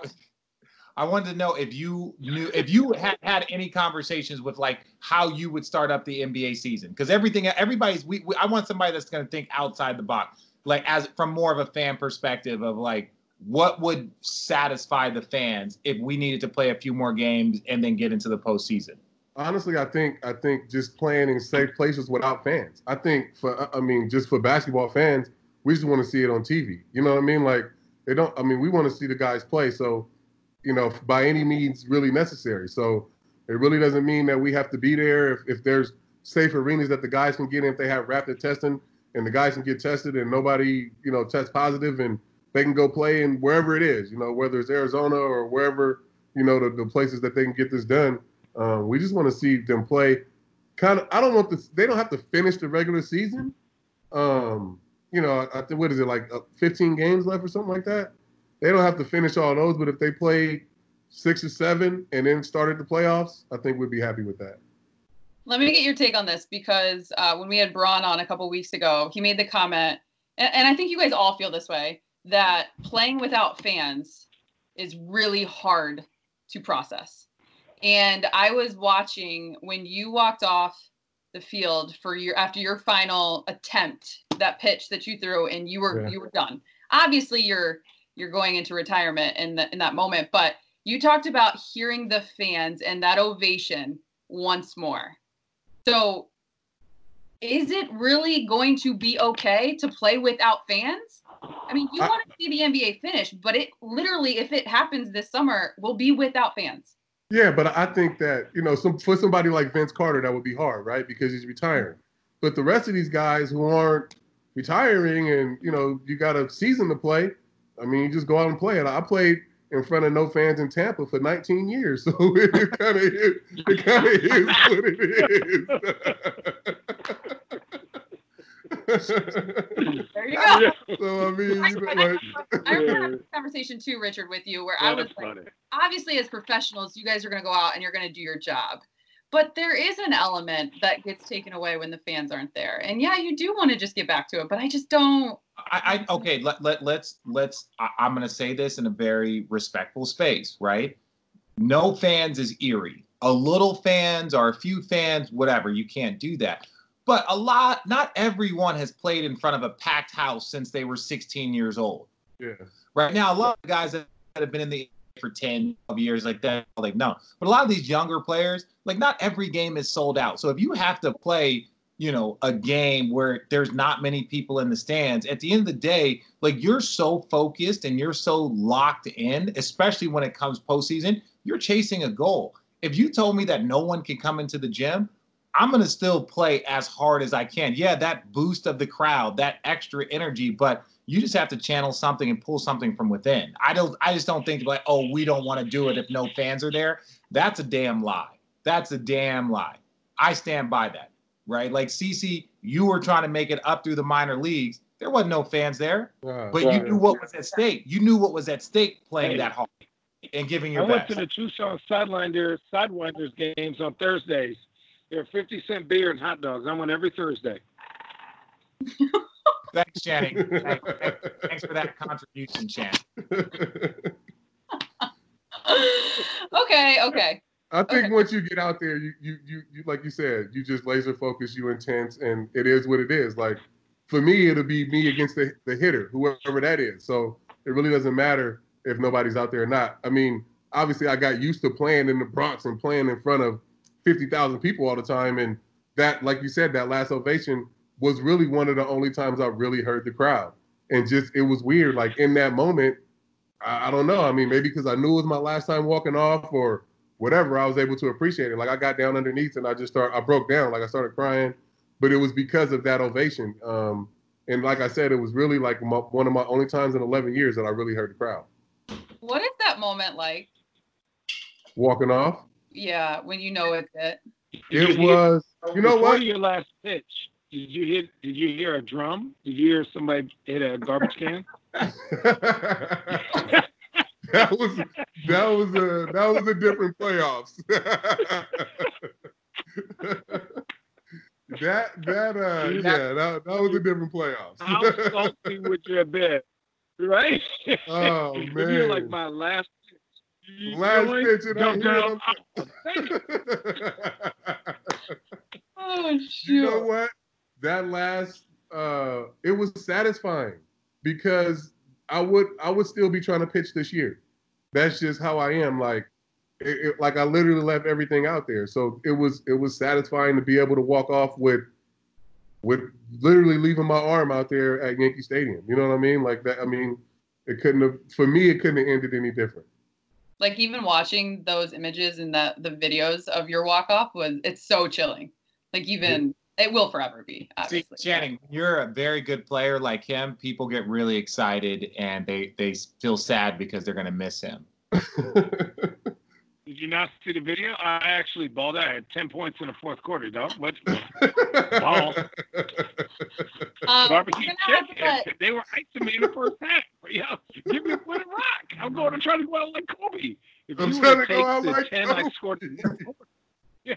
I wanted to know if you knew if you had had any conversations with like how you would start up the NBA season because everything everybody's we, we I want somebody that's going to think outside the box like as from more of a fan perspective of like what would satisfy the fans if we needed to play a few more games and then get into the postseason. honestly, I think I think just playing in safe places without fans. I think for I mean just for basketball fans, we just want to see it on TV. You know what I mean? Like they don't. I mean, we want to see the guys play. So you know, by any means really necessary. So it really doesn't mean that we have to be there. If, if there's safe arenas that the guys can get in, if they have rapid testing and the guys can get tested and nobody, you know, tests positive and they can go play in wherever it is, you know, whether it's Arizona or wherever, you know, the, the places that they can get this done. Um, we just want to see them play. Kind of, I don't want this. They don't have to finish the regular season. Um, you know, I think what is it like, uh, 15 games left or something like that? They don't have to finish all those, but if they play six or seven and then started the playoffs, I think we'd be happy with that. Let me get your take on this because uh, when we had Braun on a couple weeks ago, he made the comment, and, and I think you guys all feel this way, that playing without fans is really hard to process. And I was watching when you walked off the field for your after your final attempt, that pitch that you threw, and you were Yeah. you were done. Obviously, you're you're going into retirement in the, in that moment, but you talked about hearing the fans and that ovation once more. So, is it really going to be okay to play without fans? I mean, you I- want to see the NBA finish, but it literally, if it happens this summer, will be without fans. Yeah, but I think that you know, some for somebody like Vince Carter, that would be hard, right? Because he's retiring. But the rest of these guys who aren't retiring, and you know, you got a season to play. I mean, you just go out and play it. I played in front of no fans in Tampa for 19 years, so it kind of is. It kind of is what it is. There you go. so I mean, I, you know, I- like, I remember having a conversation too, Richard, with you, where I was That's like, funny. obviously, as professionals, you guys are going to go out and you're going to do your job. But there is an element that gets taken away when the fans aren't there. And yeah, you do want to just get back to it, but I just don't. I, I okay. Let, let let's let's. I, I'm going to say this in a very respectful space, right? No fans is eerie. A little fans or a few fans, whatever. You can't do that. But a lot, not everyone has played in front of a packed house since they were 16 years old. yeah. Right now, a lot of guys that have been in the for 10 12 years like that, like no. But a lot of these younger players, like not every game is sold out. So if you have to play, you know, a game where there's not many people in the stands, at the end of the day, like you're so focused and you're so locked in, especially when it comes postseason, you're chasing a goal. If you told me that no one can come into the gym, I'm going to still play as hard as I can. Yeah, that boost of the crowd, that extra energy, but you just have to channel something and pull something from within. I don't I just don't think like, "Oh, we don't want to do it if no fans are there." That's a damn lie. That's a damn lie. I stand by that. Right? Like CC, you were trying to make it up through the minor leagues. There wasn't no fans there, Wow. but you knew what was at stake. You knew what was at stake playing Hey. that hard. and giving your I your went to the Tucson Sidewinder Sidewinders games on Thursdays. They're 50 cent beer and hot dogs. I went every Thursday. Thanks, Channing. Thanks, thanks for that contribution, Chan. okay, okay. I think once you get out there, you, you you you like you said, you just laser focus, you intense, and it is what it is. Like for me, it'll be me against the, the hitter, whoever that is. So it really doesn't matter if nobody's out there or not. I mean, obviously, I got used to playing in the Bronx and playing in front of fifty thousand people all the time, and that, like you said, that last ovation was really one of the only times I really heard the crowd, and just it was weird. Like in that moment, I, I don't know. I mean, maybe because I knew it was my last time walking off, or whatever, I was able to appreciate it. Like I got down underneath and I just started, I broke down, like I started crying, but it was because of that ovation. Um, and like I said, it was really like my, one of my only times in 11 years that I really heard the crowd What is that moment like? walking off. Yeah, when you know it's it. Did It you hear- was, you know what? Was your last pitch, did you hit? Did you hear a drum? Did you hear somebody hit a garbage can? that was that was a that was a different playoffs. that that uh yeah that, that was a different playoffs. How salty would you have been? Right? oh If you're like my last Last pitch and I jump down. Oh, Oh you know what? That last uh it was satisfying because I would I would still be trying to pitch this year. That's just how I am. Like it, it- like I literally left everything out there. So it was it was satisfying to be able to walk off with with literally leaving my arm out there at Yankee Stadium. You know what I mean? Like that I mean it couldn't have for me it couldn't have ended any different. Like even watching those images and the the videos of your walk off was it's so chilling. Like even it will forever be, See. Channing, you're a very good player like him. People get really excited and they they feel sad because they're gonna miss him. Did you not see the video? I actually balled out. I had 10 points in the fourth quarter, dog. What? Ball. Um, Barbecue we're gonna have chicken. They were icing me in the first half. Yo, give me a foot of rock. I'm going to try to go out like Kobe. If I'm you trying would to have go out taken the like 10 I Kobe. scored in the fourth quarter. Yeah.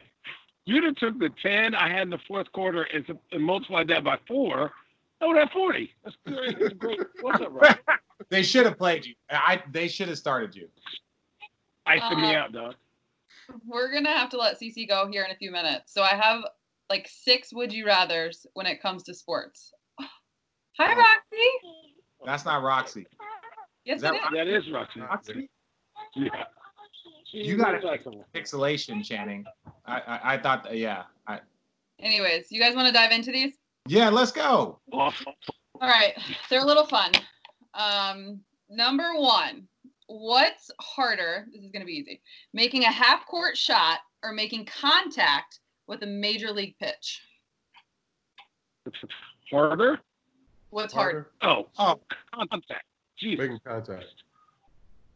You'd have took the 10 I had in the fourth quarter and, and multiplied that by four. I would have 40. That's. That's great. What's up, Rob? They should have played you. I they should have started you. Icing me Uh, out, dog. we're gonna have to let CC go here in a few minutes. So I have like six would you rather's when it comes to sports. Hi. Roxy. That's not Roxy. Yes, Is that it is. Roxy? That is Roxy. Roxy? Yeah. You got it. Like. Pixelation, Channing. I I, I thought yeah. I, Anyways, you guys want to dive into these? yeah, let's go. All right, they're a little fun. Um, number one, what's harder? This is gonna be easy. Making a half court shot or making contact with a major league pitch. Harder? What's harder? Harder, Oh, Oh contact. Jesus. making contact.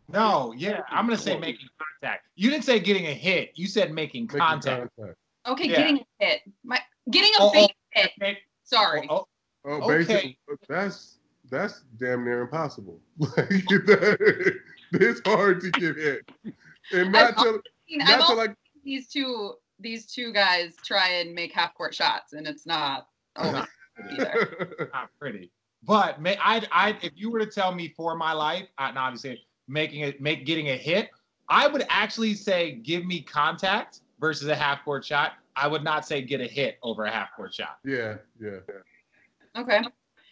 No, yeah. I'm gonna say making contact. You didn't say getting a hit. You said making Making contact. contact. Okay, Yeah. getting a hit. My getting a Oh, base oh, hit. okay. Sorry. Oh, oh, Oh, Okay. basically, that's that's damn near impossible. Like it's hard to get hit, and not I've to I mean, I've not to like. seen these two these two guys try and make half court shots, and it's not always either. not pretty. But may, I, I, if you were to tell me for my life, I, and obviously making it, make getting a hit, I would actually say give me contact versus a half court shot. I would not say get a hit over a half court shot. yeah, yeah. Okay.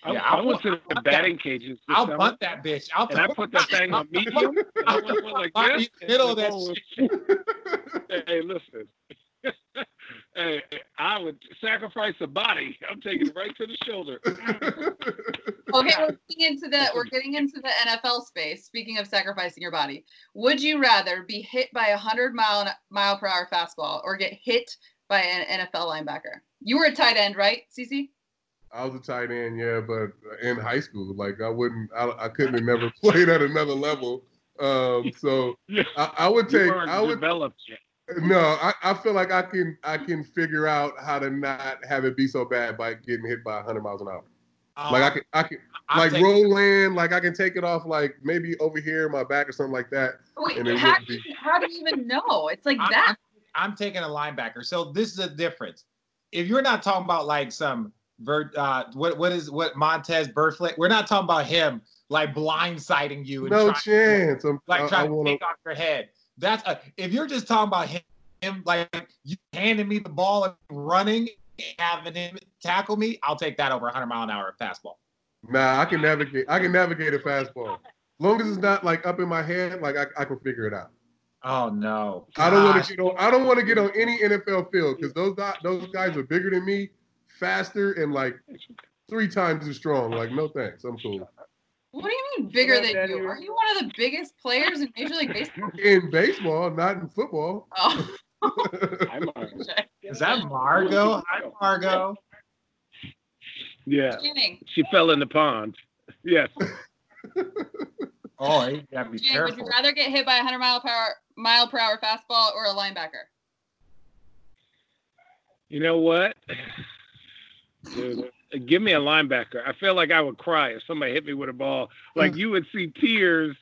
I, Yeah, I I'll went to put- the batting cages. I'll summer, punt that bitch. I'll And I put that thing on medium. and I I'll went like put this. the middle of that the ball was- Hey, listen. hey, I would sacrifice a body. I'm taking it right to the shoulder. Okay, we're getting into the we're getting into the NFL space. Speaking of sacrificing your body, would you rather be hit by a hundred mile mile per hour fastball or get hit by an NFL linebacker? You were a tight end, right, CC? I was a tight end, yeah, but in high school, like I wouldn't, I, I couldn't have never played at another level. Um, so Yeah. I, I would You take, weren't I would, developed yet. No, I, I feel like I can, I can figure out how to not have it be so bad by getting hit by 100 miles an hour. Um, Like I can, I can, I'm like taking- roll land, like I can take it off like maybe over here, my back or something like that. Wait, And it how, do you, be- how do you even know? It's like I'm- that. I'm taking a linebacker. So this is a difference. If you're not talking about like some Vert, uh, what what is what Vontaze Burfict, we're not talking about him like blindsiding you and No trying, chance. I'm, like I, I trying to wanna, take off your head. That's a, if you're just talking about him, him like you handing me the ball and running, having him tackle me, I'll take that over 100 mile an hour fastball. nah, I can navigate. I can navigate a fastball. As long as it's not like up in my head, like I, I can figure it out. Oh no! I don't want to get on. I don't want to get on any NFL field because those those guys are bigger than me, faster, and like three times as strong. Like, no thanks. I'm cool. What do you mean bigger than you? Daddy? Are you one of the biggest players in Major League Baseball? In baseball, not in football. Oh, Is that Margot? Hi, Margot. Yeah, she fell in the pond. Yes. Oh, you gotta be Channing, would you rather get hit by a 100 mile per hour, mile per hour fastball or a linebacker? You know what? Dude, give me a linebacker. I feel like I would cry if somebody hit me with a ball. Like you would see tears.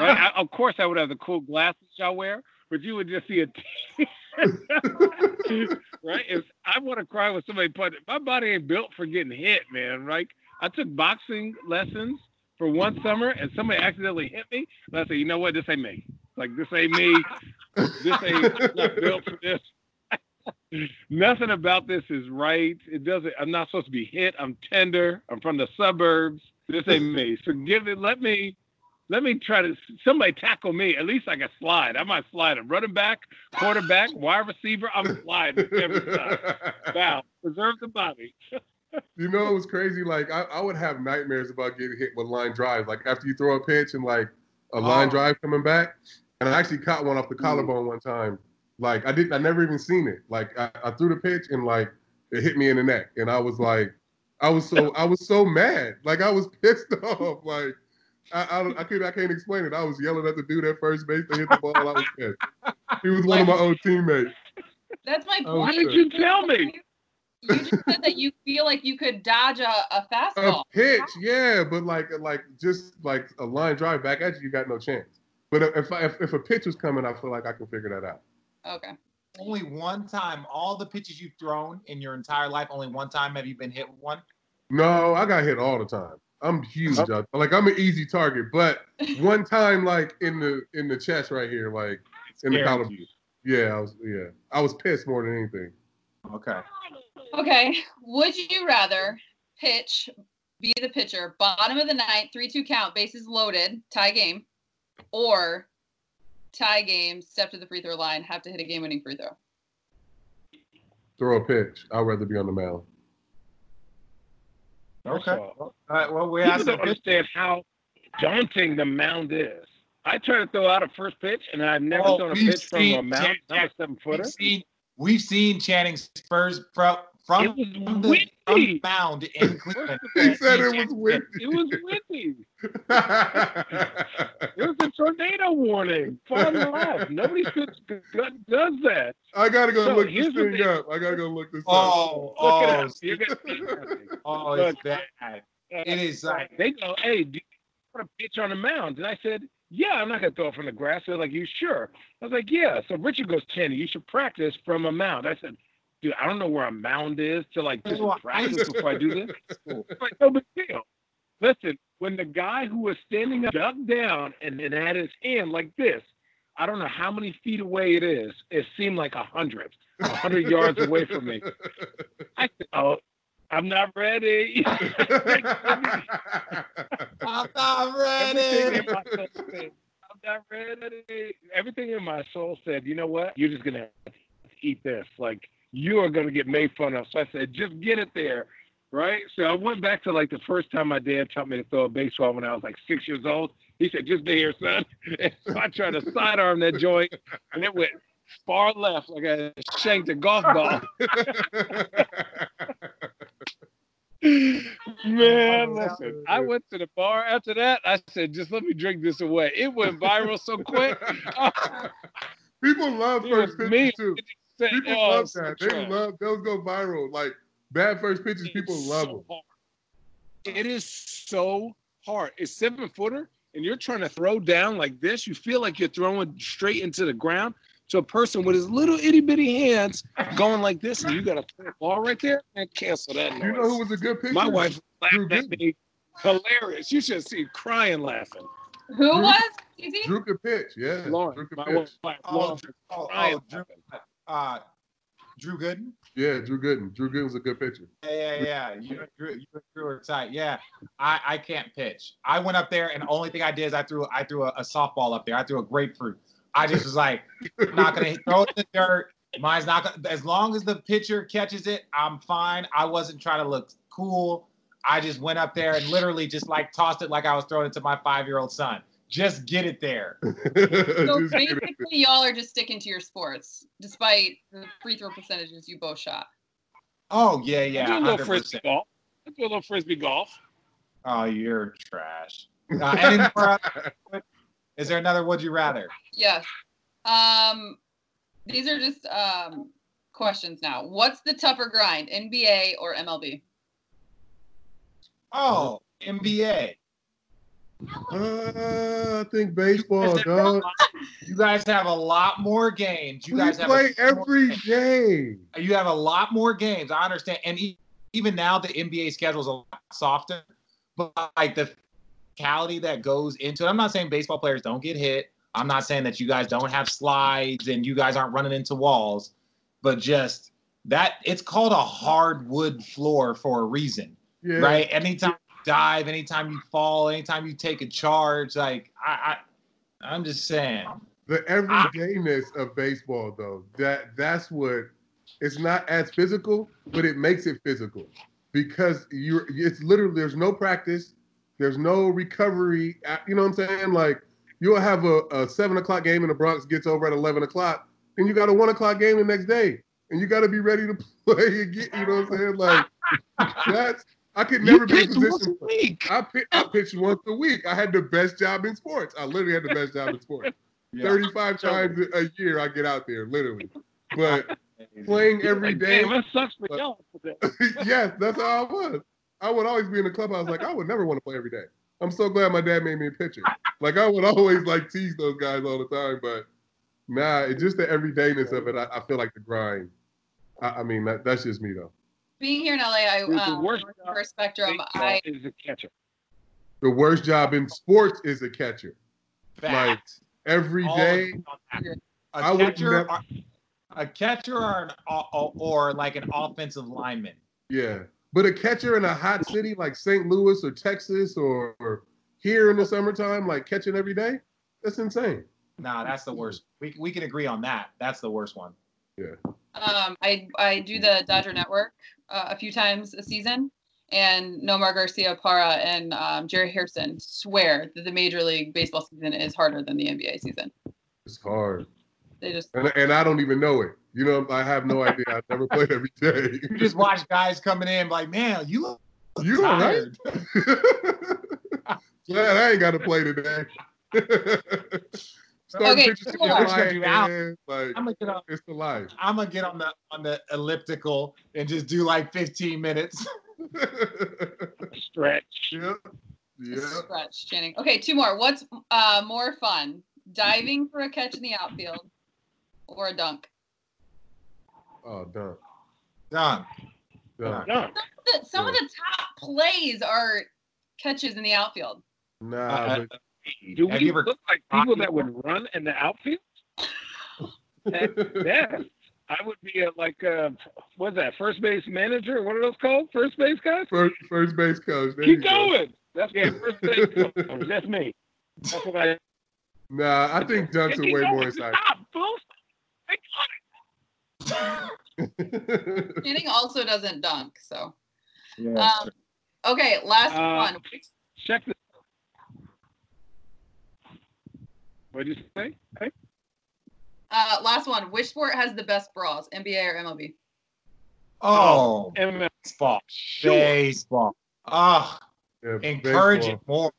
Right? I, of course, I would have the cool glasses y'all wear, but you would just see a tear. right? If I want to cry when somebody, but my body ain't built for getting hit, man. Right? I took boxing lessons for one summer, and somebody accidentally hit me. And I said, you know what? This ain't me. Like this ain't me. This ain't built for this. Nothing about this is right. It doesn't. I'm not supposed to be hit. I'm tender. I'm from the suburbs. This ain't me. So give it. Let me. Let me try to. Somebody tackle me. At least I can slide. I might slide. I'm running back, quarterback, wide receiver. I'm sliding every time. Wow. Preserve the body. You know, it was crazy. Like I, I would have nightmares about getting hit with line drives. Like after you throw a pitch and like a line Oh. drive coming back, and I actually caught one off the mm-hmm. collarbone one time. Like I didn't, I never even seen it. Like I, I threw the pitch and like it hit me in the neck, and I was like, I was so, I was so mad. Like I was pissed off. Like I, I, I can't, I can't explain it. I was yelling at the dude at first base to hit the ball. I was pissed. He was one of my old teammates. That's my Oh, Why point. did you tell me? You just said that you feel like you could dodge a, a fastball. A pitch, yeah, but like like just like a line drive back at you, you got no chance. But if I, if, if a pitch was coming, I feel like I can figure that out. Okay. Only one time, all the pitches you've thrown in your entire life, only one time have you been hit with one. No, I got hit all the time. I'm huge. Oh. I- like I'm an easy target, but one time like in the in the chest right here, like in the Scared collar. you. Yeah, I was yeah. I was pissed more than anything. Okay. Okay. Would you rather pitch, be the pitcher, bottom of the ninth, 3 2 count, bases loaded, tie game, or tie game, step to the free throw line, have to hit a game winning free throw? Throw a pitch. I'd rather be on the mound. Okay. All all, right. Well, we have don't understand how daunting the mound is. I try to throw out a first pitch, and I've never Oh, thrown a pitch from a mound. Jack- I'm a seven footer. We've seen we've seen Channing Spurs from from, It was from the windy. from mound in Cleveland. he said it was windy. It was windy. It was a tornado warning. Far left. Nobody should, does that. I gotta go So, look this thing thing. up. I gotta go look this Oh, Look it oh, up. You're gonna oh, it's Look. bad. It is uh, like They go, hey, do you want to pitch on the mound? And I said, yeah, I'm not going to throw it from the grass. They're like, you sure? I was like, yeah. So Richard goes, Channing, you should practice from a mound. I said, dude, I don't know where a mound is to like just practice before I do this. Like, no big deal. Listen, when the guy who was standing up ducked down and, and had his hand like this, I don't know how many feet away it is. It seemed like a hundred, a hundred yards away from me. I said, oh, I'm not ready. I'm not ready. my soul said, I'm not ready. Everything in my soul said, you know what? You're just gonna eat this. Like you are gonna get made fun of. So I said, just get it there. Right? So I went back to like the first time my dad taught me to throw a baseball when I was like six years old. He said, just be here, son. And so I tried to sidearm that joint and it went far left like I shanked a golf ball. Man, listen, I went to the bar after that. I said, just let me drink this away. It went viral so quick. People love first pitches me. too. Said, People "Oh, love it's so that. They trash." love those go viral. Like bad first pitches, It's people love so them. hard. It is so hard. It's seven footer, and you're trying to throw down like this. You feel like you're throwing straight into the ground to a person with his little itty bitty hands going like this, and you got to throw a ball right there and cancel that noise. You know who was a good pitcher? My wife Drew laughed at me. Hilarious. You should see crying laughing. Who Drew- was? Easy? Drew could pitch. Yeah, Lauren, Drew could my pitch. wife, Oh, Lauren, oh, oh, crying oh, Drew, laughing. Uh, Drew Gooden. Yeah, Drew Gooden. Drew Gooden was a good pitcher. Yeah, yeah, yeah. You and Drew, you and Drew are tight. Yeah, I, I can't pitch. I went up there, and the only thing I did is I threw I threw a, a softball up there. I threw a grapefruit. I just was like, I'm not gonna throw it in the dirt. Mine's not gonna. As long as the pitcher catches it, I'm fine. I wasn't trying to look cool. I just went up there and literally just like tossed it like I was throwing it to my five year old son. Just get it there. So Just get it. basically, y'all are just sticking to your sports, despite the free throw percentages you both shot. Oh yeah, I yeah, do a little 100%. frisbee golf. I do a little frisbee golf. Oh, you're trash. Uh, any more? Is there another? Would you rather? Yes. Um, these are just um questions now. What's the tougher grind, NBA or MLB? Oh, NBA. Uh, I think baseball, dog. You guys have a lot more games. You We guys play every game. You have a lot more games. I understand, and even now the NBA schedule is a lot softer. But like the physicality that goes into it, I'm not saying baseball players don't get hit. I'm not saying that you guys don't have slides and you guys aren't running into walls, but just that it's called a hardwood floor for a reason Yeah. right? Anytime dive, anytime you fall, anytime you take a charge, like I, I I'm just saying. The everydayness of baseball, though, that that's what it's not as physical, but it makes it physical because you're. It's literally there's no practice, there's no recovery. uh, You know what I'm saying? Like you'll have a, a seven o'clock game and the Bronx gets over at eleven o'clock, and you got a one o'clock game the next day, and you got to be ready to play again. You know what I'm saying? Like that's. I could never be in a pitch once position. a week. I, pi- I pitched once a week. I had the best job in sports. I literally had the best job in sports. 35 times a year I get out there, literally. But playing every Like, day, Damn, that sucks for but- y'all. yes, that's how I was. I would always be in the clubhouse like I would never want to play every day. I'm so glad my dad made me a pitcher. Like I would always like tease those guys all the time, but nah, it's just the everydayness of it. I, I feel like the grind. I, I mean, that, that's just me though. Being here in LA, I The um, worst work job for Spectrum. I is a catcher. The worst job in sports is a catcher. Fact. Every All day. A I would catcher, never- or, a catcher, or an or, or like an offensive lineman. Yeah. But a catcher in a hot city like St. Louis or Texas or, or here in the summertime, like catching every day, that's insane. Nah, that's the worst. We we can agree on that. That's the worst one. Yeah. Um I I do the Dodger Network uh, a few times a season, and Nomar Garciaparra and um, Jerry Hairston swear that the Major League Baseball season is harder than the NBA season. It's hard. They just And, and I don't even know it. You know, I have no idea. I've never played every day. You just watch guys coming in like, man, you look You all right? tired. Glad I ain't got to play today. Starting Okay, pitches to come the line, You out. man. Like, I'm gonna get on. it's the life. I'm gonna get on the on the elliptical and just do like 15 minutes. Stretch. yeah. Yeah. stretch, Channing. Okay, two more. What's uh, more fun, diving for a catch in the outfield, or a dunk? Oh, dunk! Done. Done. Done. The- Some of the top plays are catches in the outfield. Nah, Uh, but Do Have we you ever- look like people that would run in the outfield? yeah, I would be a, like uh what's that? First base manager? What are those called? First base guys? first, first base coach. There Keep you go. going. That's yeah. First base coach. That's me. That's what I. Nah, I think dunks Keep are way more exciting. Stop, fools. They Channing also doesn't dunk, so. Yeah. Um, okay, last Uh, one. Check this. What did you say? Hey? Uh, last one. Which sport has the best bras, NBA or MLB? oh, ML. baseball. Sure. Baseball. Oh, Yeah, encourage baseball. it more.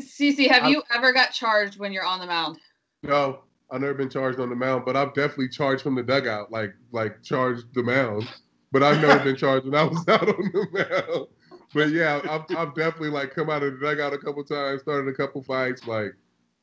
CC, have I- you ever got charged when you're on the mound? No, I've never been charged on the mound, but I've definitely charged from the dugout, like like charged the mound. But I've never been charged when I was out on the mound. but yeah, I've, I've definitely like come out of the dugout a couple times, started a couple fights. Like,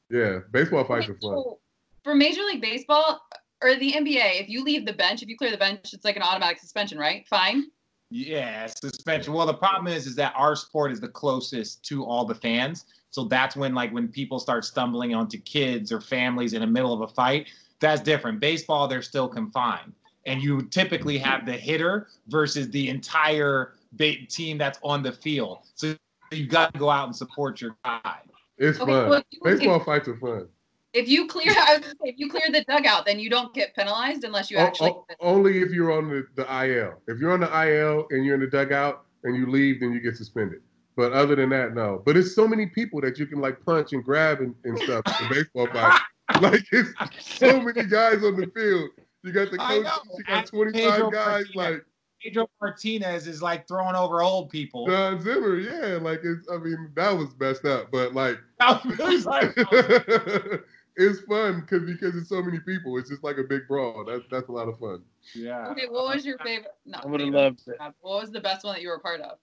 yeah, baseball fights are fun. So, for Major League Baseball or the NBA, if you leave the bench, if you clear the bench, it's like an automatic suspension, right? Fine. Yeah, suspension. Well, the problem is, is that our sport is the closest to all the fans. So that's when, like, when people start stumbling onto kids or families in the middle of a fight, that's different. Baseball, they're still confined, and you typically have the hitter versus the entire ba- team that's on the field. So you got to go out and support your guy. It's Okay, fun. well, if you- baseball fights are fun. If you clear, I was gonna say, if you clear the dugout, then you don't get penalized unless you O- actually. o- only if you're on the, the IL. If you're on the IL and you're in the dugout and you leave, then you get suspended. But other than that, no. But it's so many people that you can like punch and grab and, and stuff in baseball fight. Like it's so many guys on the field. You got the I coach, you got 25 guys like Pedro Martinez is like throwing over old people. Don Zimmer. Yeah, like it's I mean, that was messed up. But like It's like, it's fun because because it's so many people. It's just like a big brawl. That's that's a lot of fun. yeah. Okay, what was your favorite? No, I would have loved it. What was the best one that you were a part of?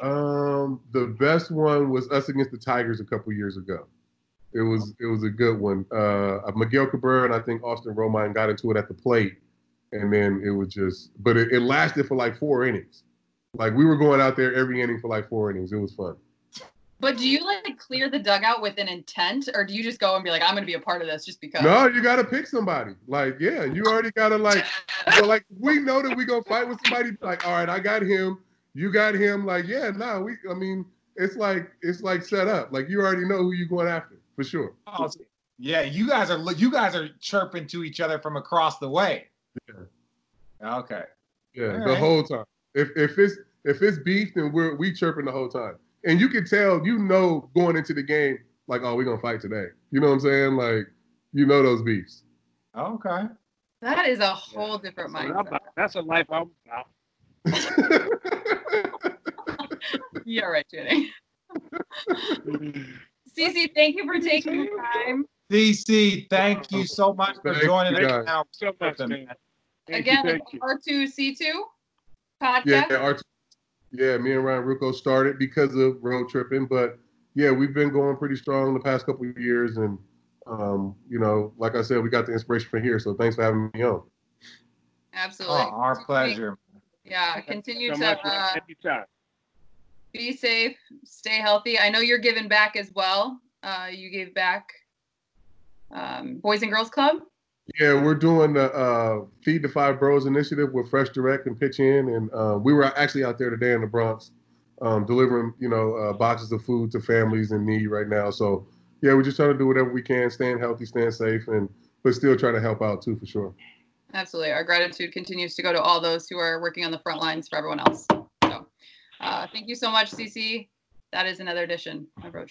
Um, the best one was us against the Tigers a couple years ago. It was it was a good one. Uh, Miguel Cabrera and I think Austin Romine got into it at the plate, and then it was just. But it, it lasted for like four innings. Like we were going out there every inning for like four innings. It was fun. But do you like clear the dugout with an intent, or do you just go and be like, I'm going to be a part of this just because? No, you got to pick somebody. Like yeah, you already got to like. So like we know that we gonna fight with somebody. Like all right, I got him. You got him. Like yeah, no, we. I mean, it's like it's like set up. Like you already know who you going after for sure. Oh, yeah, you guys are you guys are chirping to each other from across the way. Yeah. Okay. Yeah, All the right. whole time. If if it's if it's beef, then we're we chirping the whole time. And you can tell, you know, going into the game, like, oh, we're gonna fight today. You know what I'm saying? Like, you know those beefs. Okay. That is a whole different That's mindset. about. That's a life I'm about. Yeah, right, Jenny. CC, thank you for taking the time. CC, thank you so much for Thank joining us. Now, so much, man. Thank Again, you, thank you. R2C2 yeah, podcast. our, yeah, me and Ryan Ruocco started because of road tripping, but yeah, we've been going pretty strong the past couple of years, and um, you know, like I said, we got the inspiration from here. So thanks for having me on. oh, Absolutely. our pleasure. Yeah, continue so to much, uh, be safe, stay healthy. I know you're giving back as well. Uh, you gave back um, Boys and Girls Club. Yeah, we're doing the uh, Feed the Five Bros initiative with Fresh Direct and PitCCh In, and uh, we were actually out there today in the Bronx, um, delivering you know uh, boxes of food to families in need right now. So yeah, we're just trying to do whatever we can, staying healthy, staying safe, and but still trying to help out too for sure. Absolutely. Our gratitude continues to go to all those who are working on the front lines for everyone else. So uh, thank you so much, CC. That is another edition of Trip.